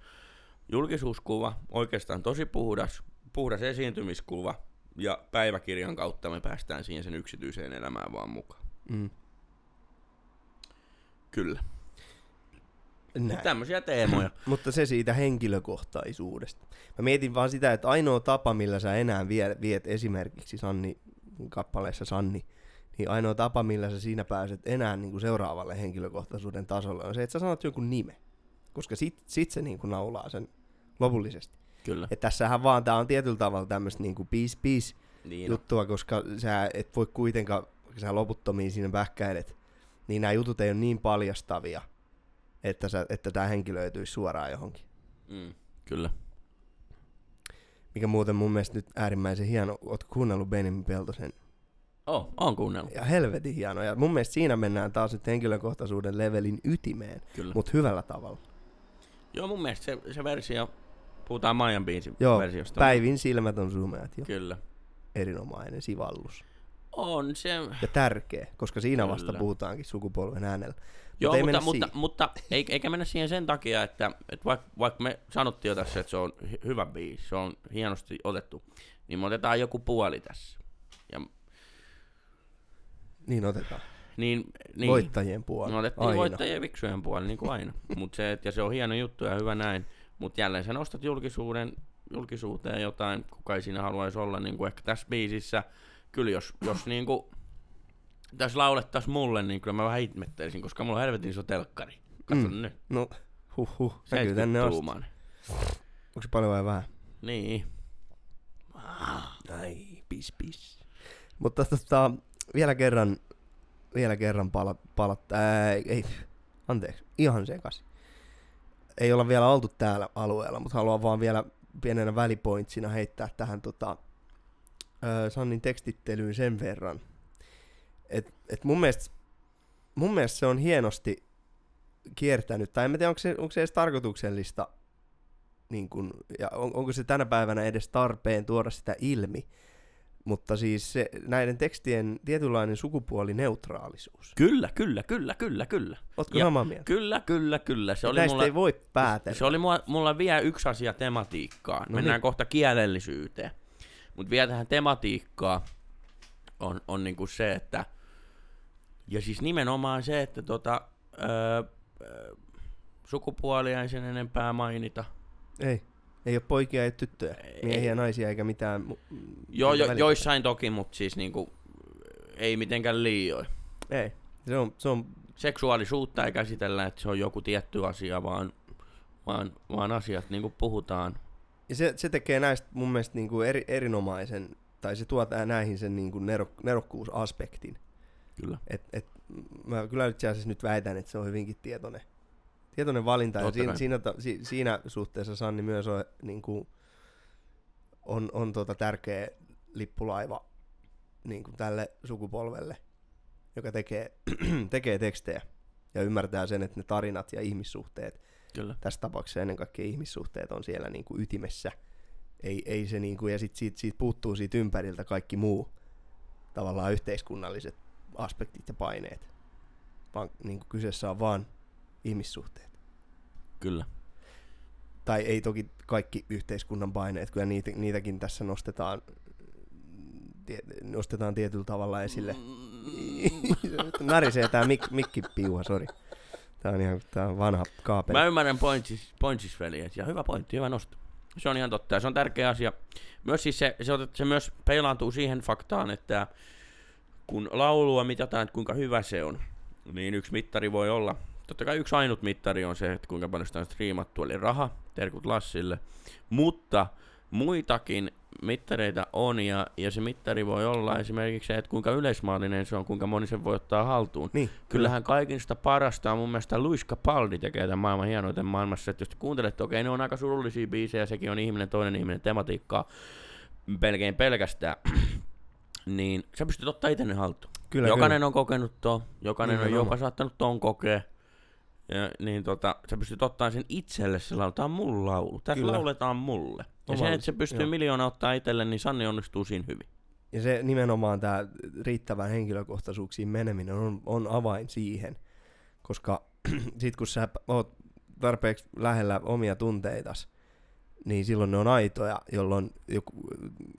julkisuuskuva, oikeastaan tosi puhdas, puhdas esiintymiskuva, ja päiväkirjan kautta me päästään siihen sen yksityiseen elämään vaan mukaan. Mm. Kyllä. Näin. Tämmöisiä teemoja. (clears throat) Mutta se siitä henkilökohtaisuudesta. Mä mietin vaan sitä, että ainoa tapa, millä sä enää viet, viet esimerkiksi Sanni, kappaleessa Sanni, niin ainoa tapa, millä sä siinä pääset enää niin kuin seuraavalle henkilökohtaisuuden tasolle, on se, että sä sanot jonkun nimen. Koska sit, sit se niin kuin naulaa sen lopullisesti. Kyllä. Et tässähän vaan, tää on tietyllä tavalla tämmöistä niin kuin peace peace Niin juttua, koska sä et voi kuitenkaan, sä loputtomiin siinä pähkäilet, niin nämä jutut ei ole niin paljastavia, että, sä, että tämä henkilö löytyisi suoraan johonkin. Mm. Kyllä. Mikä muuten mun mielestä nyt äärimmäisen hieno. Ootko kuunnellut Benjamin Peltosen? Oh, on kuunnellut. Ja helvetin hieno. Ja mun mielestä siinä mennään taas nyt henkilökohtaisuuden levelin ytimeen, Kyllä. mutta hyvällä tavalla. Joo, mun mielestä se, se versio, puhutaan Majan biisin Joo, versiosta. Päivin silmät on sumeat jo. Kyllä. Erinomainen sivallus. On se. Ja tärkeä, koska siinä vasta Kyllä. puhutaankin sukupolven äänellä. Joo, ei mutta, mutta, mutta ei, eikä mennä siihen sen takia, että, että vaikka, vaikka me sanottiin jo tässä, että se on hy- hyvä biisi, se on hienosti otettu, niin me otetaan joku puoli tässä. Ja, Niin otetaan. niin, niin, Voittajien puoli. Me otettiin Aina. voittajien viksujen puoli, niin kuin aina. Mut se, et, ja se on hieno juttu ja hyvä näin. Mutta jälleen sä nostat julkisuuden, julkisuuteen jotain, kuka ei siinä haluaisi olla, niin kuin ehkä tässä biisissä. Kyllä jos, jos (clears throat) niin kuin, tässä laulettais mulle, niin kyllä mä vähän ihmettelisin, koska mulla on helvetin iso telkkari. Katso Mm. nyt, No, huh huh. Näkyy tänne 70 asti. tuumainen. Onko se paljon vai vähän? Niin. Ai, pis pis. Mutta tota, vielä kerran, vielä kerran pala, palat, ää, ei, anteeksi, ihan sekas. Ei olla vielä oltu täällä alueella, mutta haluan vaan vielä pienenä välipointsina heittää tähän tota, ää, Sannin tekstittelyyn sen verran. Et, et mun, mielestä, mun mielestä se on hienosti kiertänyt, tai en mä tiedä, onko se, onko se edes tarkoituksellista, niin kun, ja on, onko se tänä päivänä edes tarpeen tuoda sitä ilmi, mutta siis se, näiden tekstien tietynlainen sukupuolineutraalisuus. Kyllä, kyllä, kyllä, kyllä, kyllä. Ootko Ja- samaa mieltä? Kyllä, kyllä, kyllä. Se oli Näistä mulla, ei voi päätellä. se oli mulla, mulla vielä yksi asia tematiikkaa. No Mennään niin. kohta kielellisyyteen. Mutta vielä tähän tematiikkaan on, on niinku se, että... Ja siis nimenomaan se, että tota, öö, öö, sukupuolia ei sen enempää mainita. Ei. Ei ole poikia eikä tyttöjä. Ei. Miehiä, naisia eikä mitään. mu- Jo, jo, joissain toki, mutta siis niinku, ei mitenkään liioin. Ei. Se on, se on Seksuaalisuutta ei käsitellä, että se on joku tietty asia, vaan, vaan, vaan asiat niin kuin puhutaan. Ja se, se tekee näistä mun mielestä niin kuin eri, erinomaisen, tai se tuo näihin sen niin kuin nerok, nerokkuusaspektin. Kyllä. Et, et, mä kyllä itse asiassa nyt väitän, että se on hyvinkin tietoinen, tietoinen valinta. Ja siinä, kai. siinä, siinä suhteessa Sanni myös on, niin kuin, on, on tota tärkeä lippulaiva niin kuin tälle sukupolvelle, joka tekee, (clears throat) tekee tekstejä ja ymmärtää sen, että ne tarinat ja ihmissuhteet Kyllä. tässä tapauksessa ennen kaikkea ihmissuhteet on siellä niin kuin ytimessä. Ei, ei se niin kuin, ja sit siitä, siitä puuttuu siitä ympäriltä kaikki muu tavallaan yhteiskunnalliset aspektit ja paineet. Vaan niin kuin kyseessä on vaan ihmissuhteet. Kyllä. Tai ei toki kaikki yhteiskunnan paineet, kyllä niitä, niitäkin tässä nostetaan, nostetaan tietyllä tavalla esille. (laughs) Narisee tää mik, mikkipiuha, sori. Tää on ihan tää on vanha kaapeli. Mä ymmärrän pointsis, pointsis veljet, ja hyvä pointti, hyvä nosto. Se on ihan totta, ja se on tärkeä asia. Myös siis se, se, se myös peilaantuu siihen faktaan, että kun laulua mitataan, että kuinka hyvä se on, niin yksi mittari voi olla, totta kai yksi ainut mittari on se, että kuinka paljon sitä on striimattu, eli raha, terkut Lassille, mutta muitakin mittareita on, ja, ja se mittari voi olla esimerkiksi se, että kuinka yleismaallinen se on, kuinka moni sen voi ottaa haltuun. Niin, Kyllähän kaikista parasta on mun mielestä Luis Capaldi tekee tämän maailman hienoiten maailmassa. Että jos te kuuntelette, okei, ne on aika surullisia biisejä, sekin on ihminen, toinen ihminen, tematiikkaa pelkein pelkästään. (clears throat) niin sä pystyt ottaa itse ne haltuun. Kyllä, jokainen kyllä. on kokenut ton, jokainen on Nimenomaan. jopa saattanut ton kokea. Ja, niin tota, sä pystyt ottaa sen itselle, se lauletaan mun laulu. Tässä Kyllä. lauletaan mulle. Ja Oma- se, että se pystyy joo. miljoona ottaa itselle, niin Sanni onnistuu siinä hyvin. Ja se nimenomaan tämä riittävän henkilökohtaisuuksiin meneminen on, on avain siihen. Koska (clears throat) sit kun sä oot tarpeeksi lähellä omia tunteitas, niin silloin ne on aitoja, jolloin joku,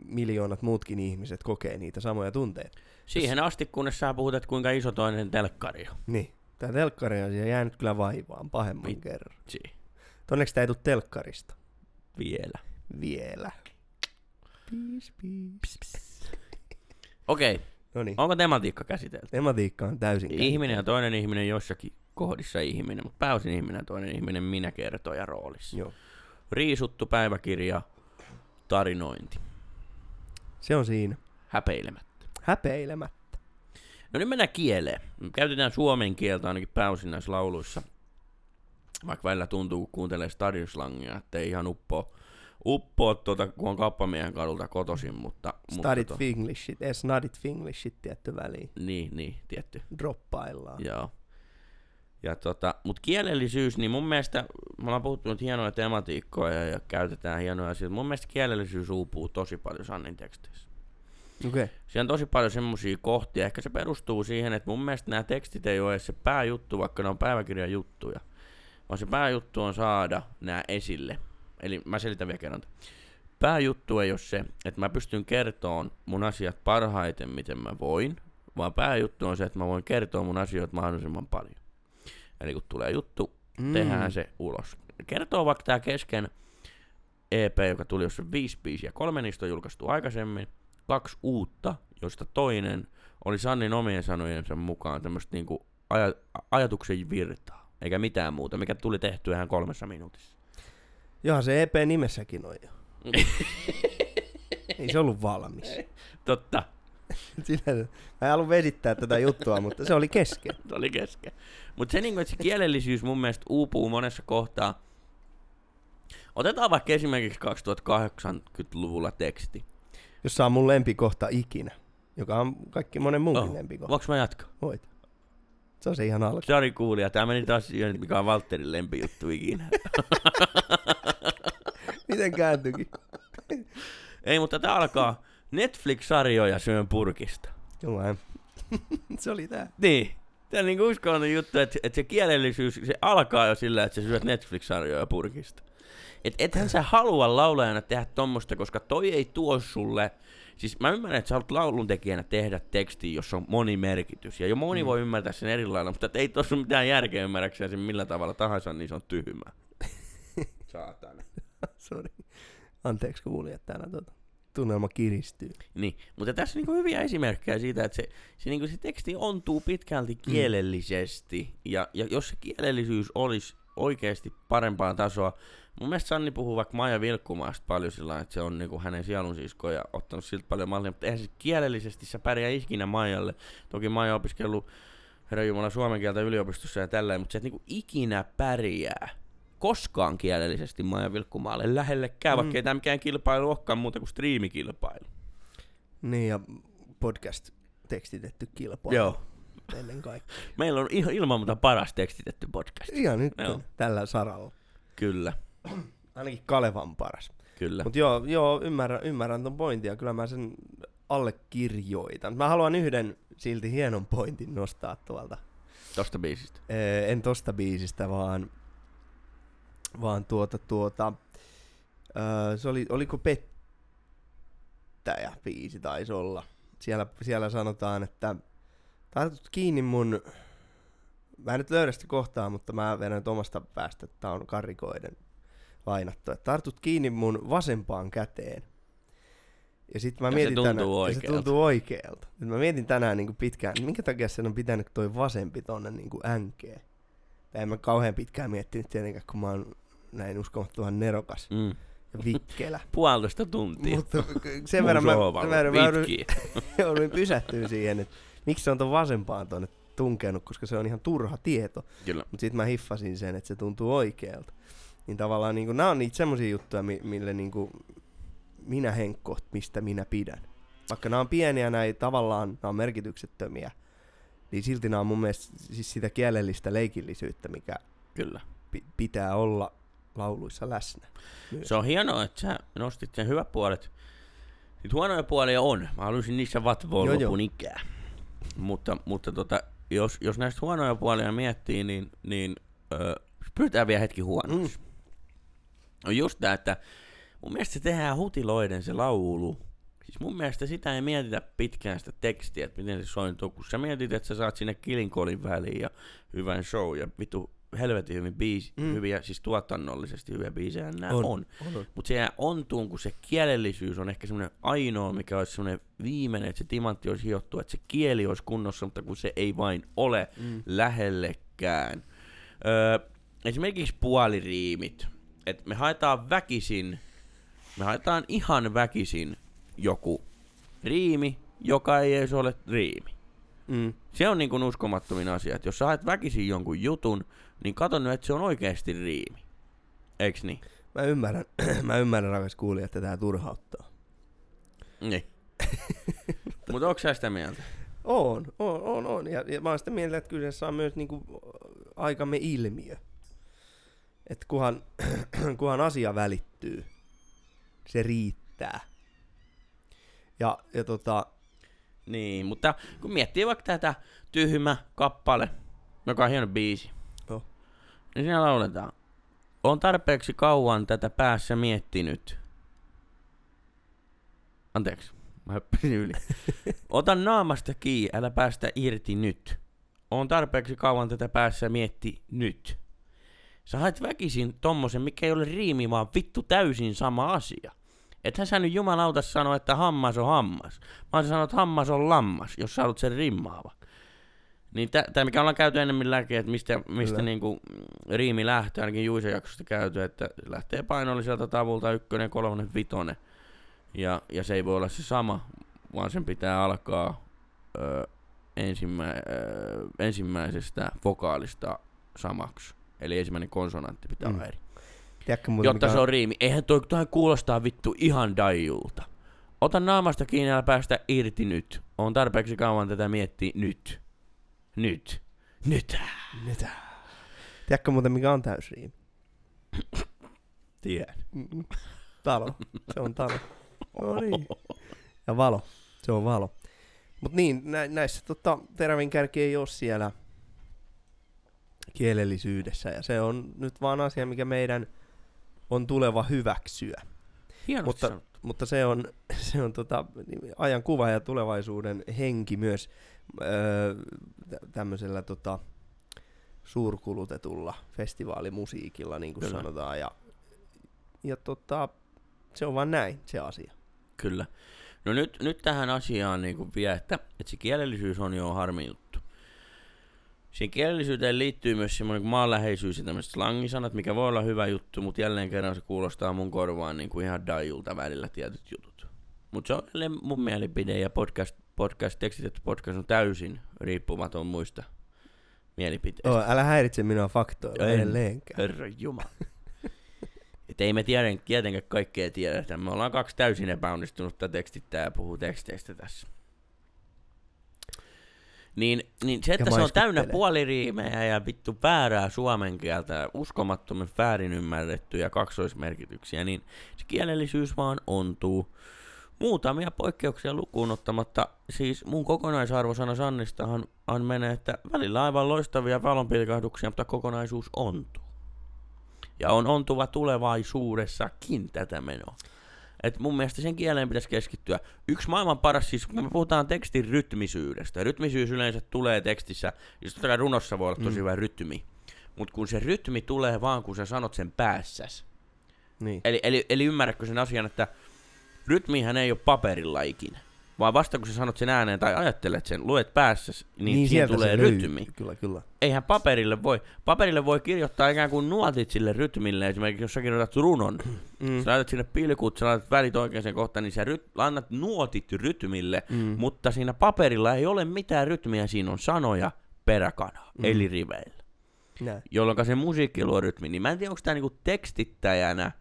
miljoonat muutkin ihmiset kokee niitä samoja tunteita. Siihen asti, kunnes sä puhut, että kuinka iso toinen telkkari on. Niin. Tää telkkari on siellä jäänyt kyllä vaivaan pahemman Mit- kerran. Onneksi tää ei tuu telkkarista. Vielä. Vielä. Piis, piis. Okei, No niin. onko tematiikka käsitelty? Tematiikka on täysin Ihminen ja toinen ihminen jossakin kohdissa ihminen, mutta pääosin ihminen ja toinen ihminen minä kertoja roolissa. Joo. Riisuttu päiväkirja, tarinointi, Se on siinä. häpeilemättä. Häpeilemättä. No nyt mennään kieleen. Käytetään suomen kieltä ainakin pääosin näissä lauluissa. Vaikka välillä tuntuu, kun kuuntelee stadionslangia, että ei ihan uppoa, uppoa tuota, kun on kauppamiehen kadulta kotoisin, mutta... Stadit mutta to, finglishit, ei snadit finglishit tietty väliin. Niin, niin, tietty. Droppaillaan. Joo. Ja tota, mut kielellisyys, niin mun mielestä, me ollaan puhuttu nyt hienoja tematiikkoja ja, ja käytetään hienoja asioita. Mun mielestä kielellisyys uupuu tosi paljon Sannin teksteissä. Okay. Siellä on tosi paljon semmosia kohtia. Ehkä se perustuu siihen, että mun mielestä nämä tekstit ei ole edes se pääjuttu, vaikka ne on päiväkirjan juttuja. Vaan se pääjuttu on saada nämä esille. Eli mä selitän vielä kerran. Pääjuttu ei ole se, että mä pystyn kertomaan mun asiat parhaiten, miten mä voin, vaan pääjuttu on se, että mä voin kertoa mun asioita mahdollisimman paljon. Eli kun tulee juttu, Mm. tehdään se ulos. Kertoo vaikka tämä kesken EP, joka tuli jossa viisi biisiä. Kolme niistä on julkaistu aikaisemmin. Kaksi uutta, joista toinen oli Sannin omien sanojensa mukaan tämmöistä niinku aja, ajatuksen virtaa, eikä mitään muuta, mikä tuli tehtyä ihan kolmessa minuutissa. Joo, se EP nimessäkin on jo. Ei se ollut valmis. Totta, (laughs) Sinä, mä en halua vesittää tätä juttua, mutta se oli kesken. se oli kesken. Mutta se, että se kielellisyys mun mielestä uupuu monessa kohtaa. Otetaan vaikka esimerkiksi 2080-luvulla teksti. Jossa on mun lempikohta ikinä, joka on kaikki monen muunkin Oh. lempikohta. Voinko mä jatkaa? Voit. Se on se ihan alku. Sari kuulija, tämä meni taas siihen, mikä on Valtterin lempijuttu ikinä. (laughs) Miten kääntyikin? (laughs) Ei, mutta tämä alkaa Netflix-sarjoja syön purkista. Joo, (laughs) se oli tää. Niin. Tämä on niinku uskollinen juttu, että, että se kielellisyys, se alkaa jo sillä, että sä syöt Netflix-sarjoja purkista. Et ethän sä halua laulajana tehdä tommosta, koska toi ei tuo sulle... Siis mä ymmärrän, että sä haluat lauluntekijänä tehdä teksti, jossa on moni merkitys. Ja jo moni Mm. voi ymmärtää sen eri lailla, mutta et ei tuossa ole mitään järkeä ymmärräkseen sen millä tavalla tahansa, niin se on tyhmä. (laughs) Saatana. (laughs) Sori. Anteeksi kuulijat täällä tuota. Tunnelma kiristyy. Niin, mutta tässä on niinku hyviä esimerkkejä siitä, että se, se, niinku se teksti ontuu pitkälti kielellisesti. Ja, ja jos se kielellisyys olisi oikeasti parempaa tasoa, mun mielestä Sanni puhuu vaikka Maija Vilkkumaasta paljon sillä että se on niinku hänen sielunsisko ja ottanut siltä paljon mallia, mutta eihän se kielellisesti sä pärjää ikinä Maijalle. Toki Maija on opiskellut herra Jumala suomen kieltä yliopistossa ja tälleen, mutta se et niinku ikinä pärjää koskaan kielellisesti Maija Vilkkumaalle lähellekään, Mm. vaikka ei tämä mikään kilpailu olekaan muuta kuin striimikilpailu. Niin ja podcast tekstitetty kilpailu. Joo. Ennen kaikkea. (laughs) Meillä on ihan ilman muuta paras tekstitetty podcast. Ihan nyt Joo. tällä saralla. Kyllä, (clears throat) Ainakin Kalevan paras. kyllä. Mutta joo, joo ymmärrän, ymmärrän ton pointin ja kyllä mä sen allekirjoitan. Mä haluan yhden silti hienon pointin nostaa tuolta. Tosta biisistä. Ee, en tosta biisistä, vaan, vaan tuota, tuota, öö, se oli, oliko Pettäjä biisi taisi olla. Siellä, siellä sanotaan, että tartut kiinni mun, mä en nyt löydä sitä kohtaa, mutta mä vedän nyt omasta päästä, että tää on karikoiden lainattu, että tartut kiinni mun vasempaan käteen. Ja sitten mä Ja se mietin tuntuu tänään, ja se oikealta. tuntuu oikealta. Nyt mä mietin tänään niin pitkään, minkä takia sen on pitänyt toi vasempi tonne niin änkeen. Tai en mä kauhean pitkään miettinyt tietenkään, kun mä oon näin uskomattoman nerokas Mm. ja vikkelä. (laughs) Puolitoista tuntia. Mutta sen verran mä, sen verran mä joudun, (laughs) Pitkiä. jouduin pysähtyä siihen, että miksi se on ton vasempaan tonne tunkenut, koska se on ihan turha tieto. Kyllä. Mutta sitten mä hiffasin sen, että se tuntuu oikealta. Niin tavallaan niin nämä on niitä semmoisia juttuja, mi- mille niin minä henkko, mistä minä pidän. Vaikka nämä on pieniä, näin tavallaan nämä on merkityksettömiä, niin silti nämä on mun mielestä siis sitä kielellistä leikillisyyttä, mikä Kyllä. pi- pitää olla lauluissa läsnä. Myös. Se on hienoa, että sä nostit sen hyvät puolet. Sitten huonoja puolia on. Mä haluaisin niissä vatvoa lopun ikää. Mutta, mutta tota, jos, jos näistä huonoja puolia miettii, niin, niin öö, pyritään vielä hetki huonoiksi. Mm. On just tää, että mun mielestä se tehdään hutiloiden se laulu. Siis mun mielestä sitä ei mietitä pitkään sitä tekstiä, että miten se sointuu, kun sä mietit, että sä saat sinne kilinkolin väliin ja hyvän show ja vitu helvetin hyvin biisi, Mm. mm. hyviä, siis tuotannollisesti hyviä biisejä nämä on. on. on. on. Mutta se ontuu, kun se kielellisyys on ehkä semmoinen ainoa, mikä olisi semmoinen viimeinen, että se timantti olisi hiottu, että se kieli olisi kunnossa, mutta kun se ei vain ole Mm. lähellekään. Öö, esimerkiksi puoliriimit. Et me haetaan väkisin, me haetaan ihan väkisin joku riimi, joka ei edes ole riimi. Mm. Se on niin kuin uskomattomin asia, että jos sä haet väkisin jonkun jutun, niin kato nyt, että se on oikeasti riimi. Eiks niin? Mä ymmärrän, (clears throat) mä ymmärrän rakas kuulija, että tää turhauttaa. Niin. (laughs) Mutta onko sä sitä mieltä? On, on, on, on. Ja, ja mä oon sitä mieltä, että kyseessä on myös niinku aikamme ilmiö. Että kunhan, (clears throat) kunhan asia välittyy, se riittää. Ja, ja tota, Niin, mutta kun miettii vaikka tätä tyhmä kappale, joka on hieno biisi. Niin siinä lauletaan. On tarpeeksi kauan tätä päässä miettinyt. Anteeksi, mä höppäsin yli. (laughs) Ota naamasta kiinni, älä päästä irti nyt. On tarpeeksi kauan tätä päässä mietti nyt. Sä haet väkisin tommosen, mikä ei ole riimi, vaan vittu täysin sama asia. Ethän sä nyt jumalauta sano, että hammas on hammas. Mä sanonut, että hammas on lammas, jos sä sen rimmaava. Niin tämä, mikä ollaan käyty enemmän läpi, että mistä, mistä Kyllä. niinku riimi lähtee, ainakin Juisen jaksosta käyty, että lähtee painolliselta tavulta ykkönen, kolmonen, vitonen. Ja, ja se ei voi olla se sama, vaan sen pitää alkaa ö, ensimmä, ö, ensimmäisestä vokaalista samaksi. Eli ensimmäinen konsonantti pitää Mm. olla eri. Tiedätkö muuten, Jotta mikä se on riimi. Eihän toi, toi kuulostaa vittu ihan daijulta. Ota naamasta kiinni ja päästä irti nyt. On tarpeeksi kauan tätä miettiä nyt. Nyt. Nyt. Mitä? Tiedätkö muuten mikä on täysriimi? Tiedän. Talo. Se on talo. No niin. Ja valo. Se on valo. Mut niin, nä- näissä tota, terävin kärki ei ole siellä kielellisyydessä. Ja se on nyt vaan asia, mikä meidän on tuleva hyväksyä. Hienosti Mutta- sanottu. Mutta se on, se on tota, ajan kuva ja tulevaisuuden henki myös öö, tä- tämmöisellä tota, suurkulutetulla festivaalimusiikilla, niin kuin Kyllä. sanotaan. Ja, ja tota, se on vaan näin se asia. Kyllä. No nyt, nyt tähän asiaan niin vielä, että, että se kielellisyys on jo harmi juttu. Siihen kielellisyyteen liittyy myös semmoinen kuin maanläheisyys ja tämmöiset slangisanat, mikä voi olla hyvä juttu, mutta jälleen kerran se kuulostaa mun korvaan niin kuin ihan daijulta välillä tietyt jutut. Mutta se on mun mielipide ja podcast, podcast, tekstitetty podcast on täysin riippumaton muista mielipiteistä. Oh, älä häiritse minua faktoilla En. edelleenkään. Herra Jumala. (laughs) Et ei me tiedä, tietenkään kaikkea tiedetä. Me ollaan kaksi täysin epäonnistunutta tekstittää ja puhuu teksteistä tässä. Niin, niin se, että se on täynnä puoliriimejä ja vittu väärää suomen kieltä ja uskomattoman väärin ymmärrettyjä kaksoismerkityksiä, niin se kielellisyys vaan ontuu. Muutamia poikkeuksia lukuun ottamatta, siis mun kokonaisarvosana Sannistahan on menee, että välillä aivan loistavia valonpilkahduksia, mutta kokonaisuus ontuu. Ja on ontuva tulevaisuudessakin tätä menoa. Et mun mielestä sen kieleen pitäisi keskittyä. Yksi maailman paras, siis kun me puhutaan tekstin rytmisyydestä. Rytmisyys yleensä tulee tekstissä, siis totta kai runossa voi olla tosi Mm. hyvä rytmi. Mutta kun se rytmi tulee vaan, kun sä sanot sen päässäs. Niin. Eli, eli, eli ymmärrätkö sen asian, että rytmihän ei ole paperilla ikinä. Vaan vasta kun sä sanot sen ääneen tai ajattelet sen, luet päässäs, niin, niin sieltä tulee rytmi. löytyy. Kyllä, kyllä. Eihän paperille voi. Paperille voi kirjoittaa ikään kuin nuotit sille rytmille. Esimerkiksi jos sä kirjoitat runon, Mm. sä laitat sinne pilkut, sä laitat välit oikeaan kohtaan, niin sä ryt, annat nuotit rytmille, Mm. mutta siinä paperilla ei ole mitään rytmiä, siinä on sanoja peräkanaa, Mm. eli riveillä. Näin. Jolloin se musiikki luo rytmi. Niin mä en tiedä, onko tämä niinku tekstittäjänä,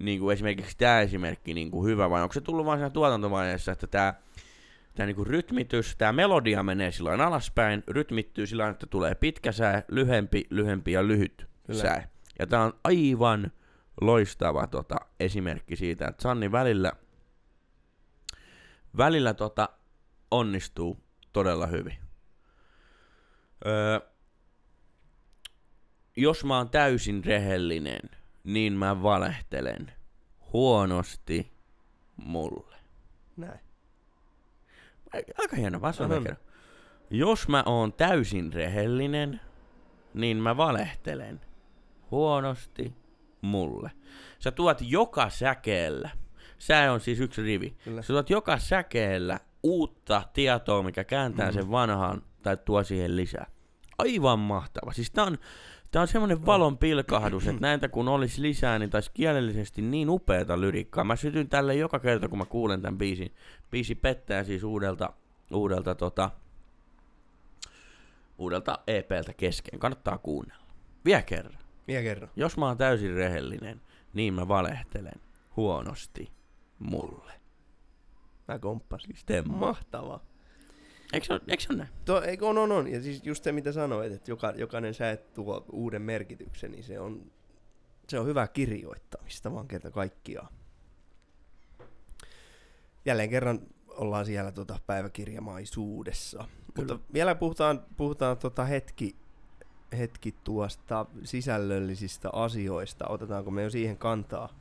niinku esimerkiksi tämä esimerkki niinku hyvä, vai onko se tullut vain siinä tuotantovaiheessa, että tämä tämä niinku rytmitys, tämä melodia menee silloin alaspäin, rytmittyy sillä että tulee pitkä sää, lyhempi, lyhempi ja lyhyt Kyllä. sää. Ja tämä on aivan loistava tota, esimerkki siitä, että Sanni välillä, välillä tota, onnistuu todella hyvin. Öö, jos mä oon täysin rehellinen, niin mä valehtelen huonosti mulle. Näin. Aika hieno vastaus. Jos mä oon täysin rehellinen, niin mä valehtelen huonosti mulle. Sä tuot joka säkeellä, sää on siis yksi rivi, Kyllä. sä tuot joka säkeellä uutta tietoa, mikä kääntää Mm. sen vanhan tai tuo siihen lisää. Aivan mahtava. Siis tää on, tää on semmonen valon pilkahdus, että näitä kun olisi lisää, niin taisi kielellisesti niin upeata lyrikkaa. Mä sytyn tälle joka kerta, kun mä kuulen tämän biisin. Biisi pettää siis uudelta, uudelta tota, uudelta EPltä kesken. Kannattaa kuunnella. Vielä kerran. Vielä kerran. Jos mä oon täysin rehellinen, niin mä valehtelen huonosti mulle. Mä komppasin. Mahtavaa. Eikö se, eikö se ole näin? To, eikö on, on, on. Ja siis just se, mitä sanoit, että joka, jokainen säet tuo uuden merkityksen, niin se on, se on hyvä kirjoittamista vaan kerta kaikkiaan. Jälleen kerran ollaan siellä tota päiväkirjamaisuudessa. Kyllä. Mutta vielä puhutaan, puhutaan tota hetki, hetki tuosta sisällöllisistä asioista. Otetaanko me jo siihen kantaa?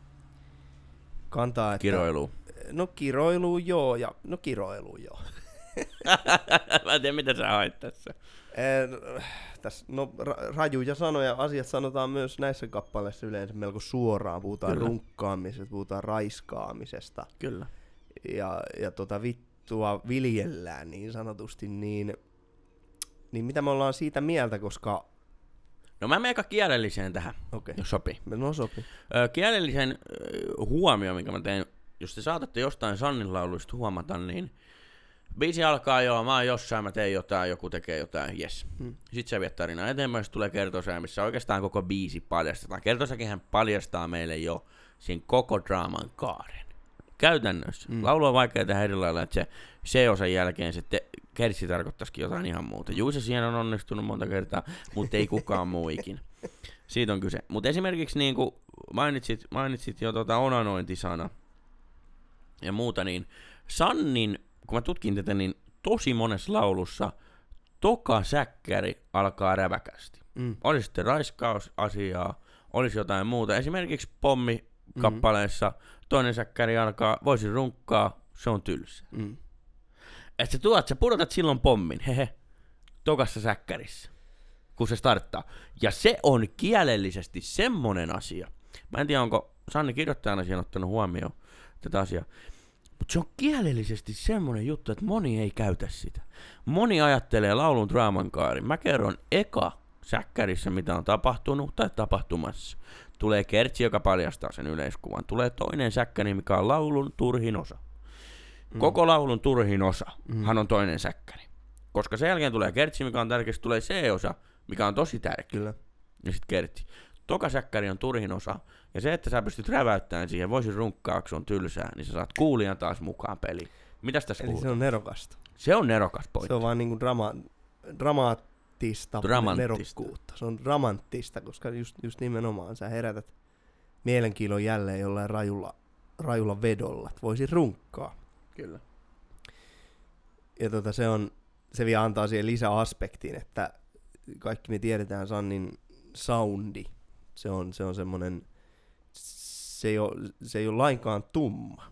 Kantaa, että... Kiroilu. No kiroilu joo, ja no kiroilu joo. (laughs) Mä en tiedä, mitä sä hait tässä. Eh, tässä, no, ra- rajuja sanoja, asiat sanotaan myös näissä kappaleissa yleensä melko suoraan. Puhutaan Kyllä. runkkaamisesta, puhutaan raiskaamisesta. Kyllä. Ja, ja tota vittua viljellään niin sanotusti, niin, niin mitä me ollaan siitä mieltä, koska... No mä menen aika kielelliseen tähän, Okei, jos sopii. okay. no sopii. Ö, kielellisen huomio, minkä mä teen, jos te saatatte jostain Sannin lauluista huomata, niin biisi alkaa joo, mä oon jossain, mä teen jotain, joku tekee jotain, yes. Hmm. Sitten se vie tarinaa eteenpäin, sitten tulee kertosäe, missä oikeastaan koko biisi paljastetaan. Kertosäkin hän paljastaa meille jo siinä koko draaman kaaren. Käytännössä. Mm. Mm. Laulu on vaikea tehdä eri lailla, että se C-osan jälkeen se te- kertsi tarkoittaisikin jotain ihan muuta. Juisa siihen on onnistunut monta kertaa, mutta ei kukaan muu ikinä. Siitä on kyse. Mutta esimerkiksi niin kuin mainitsit, mainitsit jo tota onanointisana ja muuta, niin Sannin, kun mä tutkin tätä, niin tosi monessa laulussa toka säkkäri alkaa räväkästi. Mm. Oli sitten raiskausasiaa, olisi jotain muuta. Esimerkiksi pommi kappaleessa toinen säkkäri alkaa, voisin runkkaa, se on tylsä. Mm. Että sä tuot, sä pudotat silloin pommin, hehe, tokassa säkkärissä, kun se starttaa. Ja se on kielellisesti semmonen asia. Mä en tiedä, onko Sanni kirjoittajana siihen ottanut huomioon tätä asiaa. Mutta se on kielellisesti semmonen juttu, että moni ei käytä sitä. Moni ajattelee laulun draaman kaari. Mä kerron eka säkkärissä, mitä on tapahtunut tai tapahtumassa. Tulee kertsi, joka paljastaa sen yleiskuvan. Tulee toinen säkkäri, mikä on laulun turhin osa. Mm. Koko laulun turhin osa, Mm. hän on toinen säkkäri. Koska sen jälkeen tulee kertsi, mikä on tärkeä, tulee C-osa, mikä on tosi tärkeä. Kyllä. Ja sitten kertsi. Toka säkkäri on turhin osa. Ja se, että sä pystyt räväyttämään siihen, voisin runkkaa, kun se on tylsää, niin sä saat kuulijan taas mukaan peliin. Mitäs tässä Eli se kuuluu? on nerokasta. Se on nerokas pointti. Se on vaan niinku drama, dramaattista nerokkuutta. Se on dramanttista, koska just, just nimenomaan sä herätät mielenkiinnon jälleen jollain rajulla, rajulla vedolla. että Voisi runkkaa. Kyllä. Ja tota, se, on, se vielä antaa siihen lisäaspektin, että kaikki me tiedetään Sannin soundi. Se on, se on semmonen, se ei, ole, se ei ole lainkaan tumma.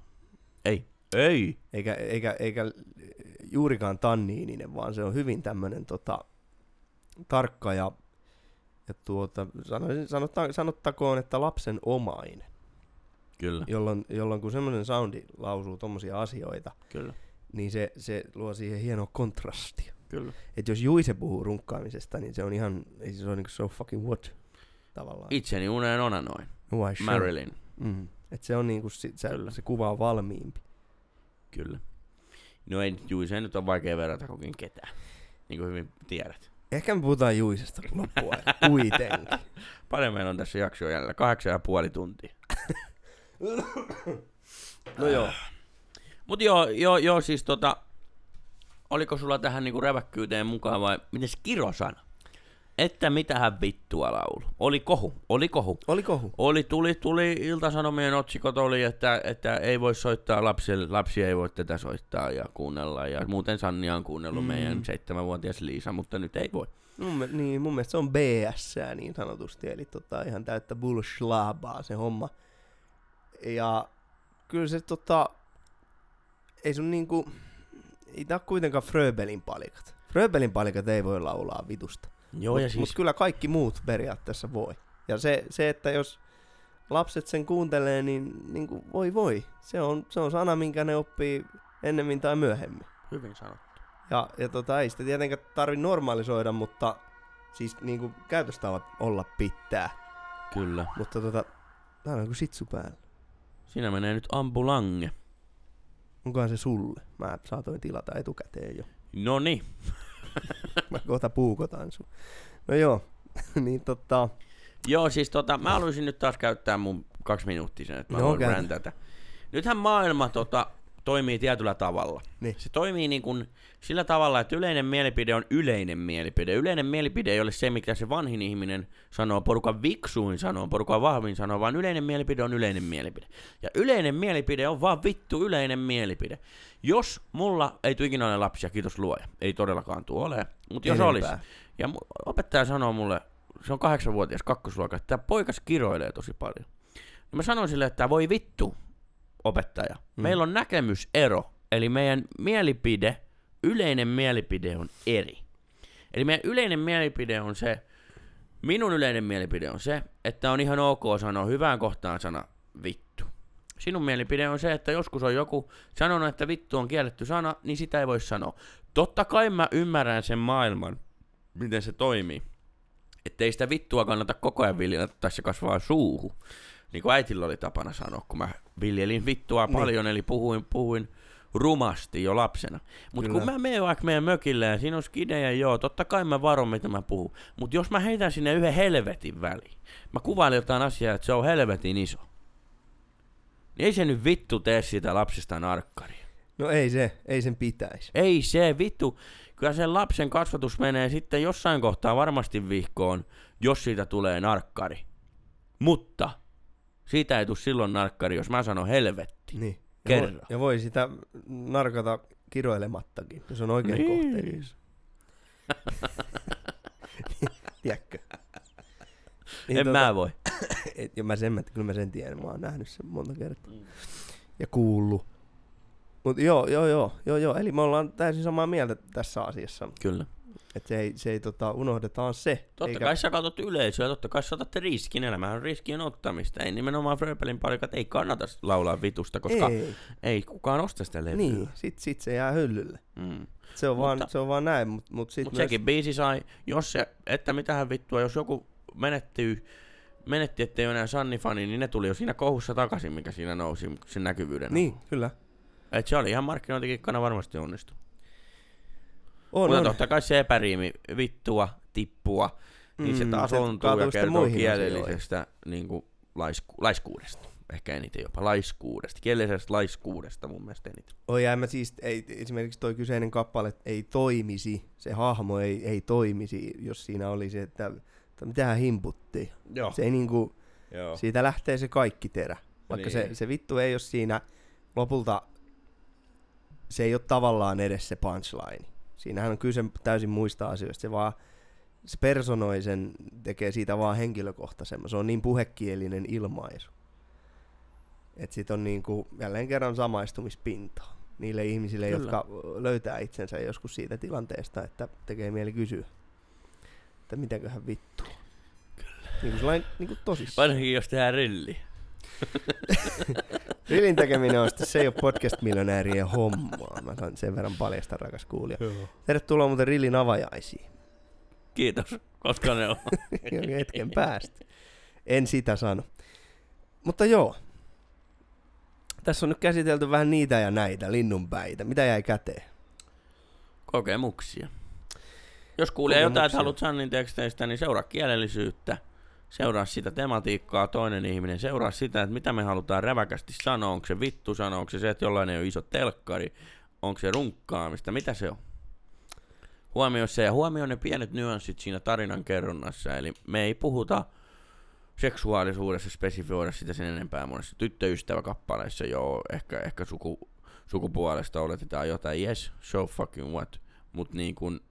Ei. Ei. eikä, eikä, eikä juurikaan tanniininen, vaan se on hyvin tämmöinen tota, tarkka ja, ja tuota, sanoisin, sanotta, sanottakoon, että lapsen omainen, Kyllä. jolloin, jolloin kun semmoinen soundi lausuu tommosia asioita, Kyllä. niin se, se luo siihen hienoa kontrastia. Kyllä. Et jos Juise puhuu runkkaamisesta, niin se on ihan, ei se ole niinku so fucking what tavallaan. Itseni uneen onanoin. Why sure? Marilyn. Mm. Et se on niinku, sit, se, Kyllä. se kuva on valmiimpi. Kyllä. No ei, juu, se nyt on vaikea verrata kokin ketään. Niin kuin hyvin tiedät. Ehkä me puhutaan Juisesta loppuun kuitenkin. (laughs) Paljon meillä on tässä jaksoa jäljellä. Kahdeksan ja puoli tuntia. (coughs) No joo. Mut joo, joo, joo siis tota, oliko sulla tähän niinku räväkkyyteen mukaan vai miten se kirosana? Että mitähän vittua laulu. Oli kohu, oli kohu. Oli kohu. Oli, tuli, tuli Iltasanomien otsikot oli, että, että ei voi soittaa lapsille, lapsi ei voi tätä soittaa ja kuunnella. Ja muuten Sannia on kuunnellut Mm. meidän seitsemänvuotias Liisa, mutta nyt ei voi. Mun, niin, mun mielestä se on BS niin sanotusti, eli tota, ihan täyttä bullshlabaa se homma. Ja kyllä se tota, ei sun niinku, ei tää kuitenkaan Fröbelin palikat. Fröbelin palikat ei voi laulaa vitusta. Joo, mut, ja siis, mut kyllä kaikki muut periaatteessa voi. Ja se, se että jos lapset sen kuuntelee, niin, niin kuin voi voi. Se on, se on sana, minkä ne oppii ennemmin tai myöhemmin. hyvin sanottu. Ja, ja tota, ei sitä tietenkään tarvi normalisoida, mutta siis niinku käytöstavat olla pitää. Kyllä. Mutta tota, tää on kuin sitsu päällä. Siinä menee nyt ambulange. Onkohan se sulle? Mä saatoin tilata etukäteen jo. No niin. (laughs) Mä kohta puukotan sun. No joo, (laughs) niin tota, Joo, siis tota, mä haluaisin nyt taas käyttää mun kaksi minuuttia sen, että mä No, voin räntätä. Nythän maailma tota, toimii tietyllä tavalla. Niin. Se toimii niin kuin sillä tavalla, että yleinen mielipide on yleinen mielipide. Yleinen mielipide ei ole se, mitä se vanhin ihminen sanoo, porukan viksuin sanoo, porukan vahvin sanoo, vaan yleinen mielipide on yleinen mielipide. Ja yleinen mielipide on vaan vittu yleinen mielipide. Jos mulla ei tule ikinä ole lapsia, kiitos luoja, ei todellakaan tuo ole, mutta jos olisi, ja opettaja sanoo mulle, se on kahdeksanvuotias kakkosluokka, että tämä poikas kiroilee tosi paljon. No mä sanoin sille, että voi vittu, opettaja. Mm. Meillä on näkemysero, eli meidän mielipide yleinen mielipide on eri. Eli meidän yleinen mielipide on se, minun yleinen mielipide on se, että on ihan ok sanoa hyvään kohtaan sana vittu. Sinun mielipide on se, että joskus on joku sanonut, että vittu on kielletty sana, niin sitä ei voi sanoa. Totta kai mä ymmärrän sen maailman, miten se toimii. Että ei sitä vittua kannata koko ajan viljellä, tai se kasvaa suuhun. Niin kuin äitillä oli tapana sanoa, kun mä viljelin vittua Niin. paljon, eli puhuin, puhuin rumasti jo lapsena. Mutta kun mä menen vaikka meidän mökille ja siinä on skidejä, joo, totta kai mä varon, mitä mä puhun. Mutta jos mä heitän sinne yhden helvetin väliin, mä kuvailen jotain asiaa, että se on helvetin iso. Niin ei se nyt vittu tee siitä lapsesta narkkaria. No ei se, ei sen pitäisi. Ei se vittu. Kyllä sen lapsen kasvatus menee sitten jossain kohtaa varmasti vihkoon, jos siitä tulee narkkari. Mutta siitä ei tule silloin narkkari, jos mä sanon helvetti. Niin. Ja Kerran. voi, ja voi sitä narkata kiroilemattakin, jos on oikein Niin. kohtelias. (laughs) Tiedätkö? Niin en mä voi. (coughs) Et, ja mä sen, mä, kyllä mä sen tiedän, mä oon nähnyt sen monta kertaa. Ja kuullut. Mut joo, joo, joo, joo, joo, eli me ollaan täysin samaa mieltä tässä asiassa. Kyllä. Että se ei, se ei tota, unohdetaan se. Totta kai sä katsot yleisöä, totta kai sä otatte riskin. Elämä on riskien ottamista. Ei nimenomaan Fröbelin palikat ei kannata laulaa vitusta, koska ei, ei, kukaan osta sitä levyä. niin, sit, sit se jää hyllylle. Mm. Se on, vaan, Mutta- se on vaan näin, mutta mut sit Mutta myös... sekin biisi sai, jos se, että mitähän vittua, jos joku menettyy, menetti, ettei ole enää Sanni-fani, niin ne tuli jo siinä kohussa takaisin, mikä siinä nousi sen näkyvyyden. Niin, kyllä. Et se oli ihan markkinointikikkana varmasti onnistu. On, Mutta on. totta kai se epäriimi, vittua, tippua, niin se Mm, taas se ontuu kaatuu ja kertoo kielellisestä niin kuin, laisku, laiskuudesta. Ehkä eniten jopa laiskuudesta. Kielellisestä laiskuudesta mun mielestä eniten. Oi jää mä siis, ei, esimerkiksi toi kyseinen kappale ei toimisi, se hahmo ei, ei toimisi, jos siinä oli se, että, että mitähän himputtiin. Joo. Se ei niinku, Joo. siitä lähtee se kaikki terä. Vaikka se, Niin. se vittu ei ole siinä lopulta, se ei ole tavallaan edes se punchline. Siinähän on kyse täysin muista asioista, se vaan se personoi sen, tekee siitä vaan henkilökohtaisemman. Se on niin puhekielinen ilmaisu. Et sit on niinku jälleen kerran samaistumispintaa niille ihmisille, Kyllä. jotka löytää itsensä joskus siitä tilanteesta, että tekee mieli kysyä, että mitäköhän vittu. Kyllä. Niin kuin sellainen niin kuin tosissaan. Varsinkin jos tehdään rilli. (laughs) Rillin tekeminen on sitten, se ei ole podcast-miljonäärien hommaa. Mä sen verran paljasta, rakas kuulija. Tervetuloa muuten Rillin avajaisiin. Kiitos, koska ne on. (laughs) Hetken päästä. En sitä sano. Mutta joo. Tässä on nyt käsitelty vähän niitä ja näitä, linnunpäitä. Mitä jäi käteen? Kokemuksia. Jos kuulee jotain, että haluat Sannin teksteistä, niin seuraa kielellisyyttä. Seuraa sitä tematiikkaa, toinen ihminen. Seuraa sitä, että mitä me halutaan räväkästi sanoa. Onko se vittu sanoa, onko se se, että jollain ei ole iso telkkari. Onko se runkkaamista, mitä se on? Huomioi se ja huomioi ne pienet nyanssit siinä tarinan kerronnassa. Eli me ei puhuta seksuaalisuudessa spesifioida sitä sen enempää monessa tyttöystäväkappaleissa. Joo, ehkä, ehkä suku, sukupuolesta oletetaan jotain. Yes, so fucking what. Mutta niin kun,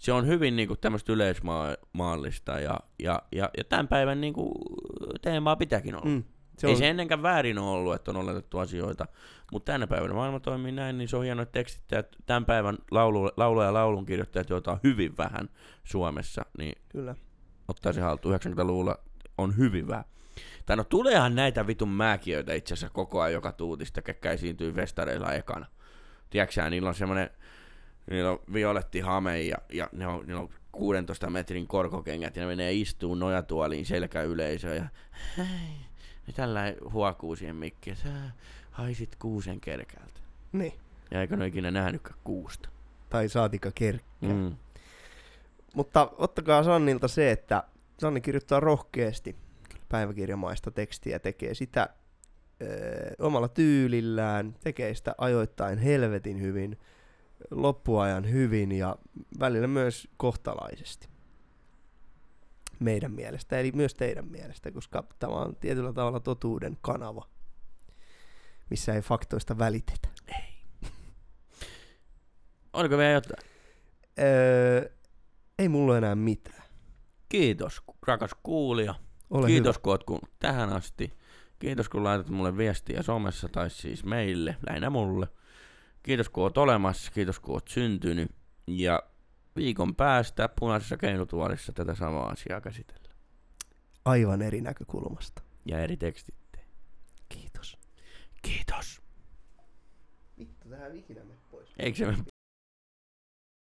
se on hyvin niin tämmöistä yleismaallista ja, ja, ja, ja tämän päivän niin kun, teemaa pitääkin olla. Mm. Se Ei se ennenkään väärin ole ollut, että on oletettu asioita, mutta tänä päivänä maailma toimii näin, niin se on hienoa, että tekstittäjät, tämän päivän laulu, laulu- ja laulunkirjoittajat, joita on hyvin vähän Suomessa, niin Kyllä. ottaa se haltuun 90-luvulla on hyvin vähän. Tai no tuleehan näitä vitun määkiöitä itse asiassa koko ajan joka tuutista, ketkä esiintyy festareilla ekana. Tiedätkö niillä on semmoinen, niillä on violetti hame ja, ja ne on, niillä on 16 metrin korkokengät ja ne menee istuun nojatuoliin selkäyleisöön ja hei, ne tällä huokuu siihen mikkiin, sä haisit kuusen kerkältä. Niin. Ja eikö ne ikinä nähnytkään kuusta? Tai saatika kerkkä. Mm. Mutta ottakaa Sannilta se, että Sanni kirjoittaa rohkeasti päiväkirjamaista tekstiä, tekee sitä ö, omalla tyylillään, tekee sitä ajoittain helvetin hyvin, loppuajan hyvin ja välillä myös kohtalaisesti. Meidän mielestä, eli myös teidän mielestä, koska tämä on tietyllä tavalla totuuden kanava, missä ei faktoista välitetä. (laughs) Oliko vielä jotain? Öö, ei mulla enää mitään. Kiitos, rakas kuulija. Ole Kiitos, hyvä. kun oot kuunnellut tähän asti. Kiitos, kun laitat mulle viestiä somessa tai siis meille, lähinnä mulle. Kiitos kun oot olemassa, kiitos kun oot syntynyt. Ja viikon päästä punaisessa keinutuolissa tätä samaa asiaa käsitellään. Aivan eri näkökulmasta. Ja eri tekstit. Kiitos. Kiitos. Vittu, tähän ikinä me pois. Eikö se mene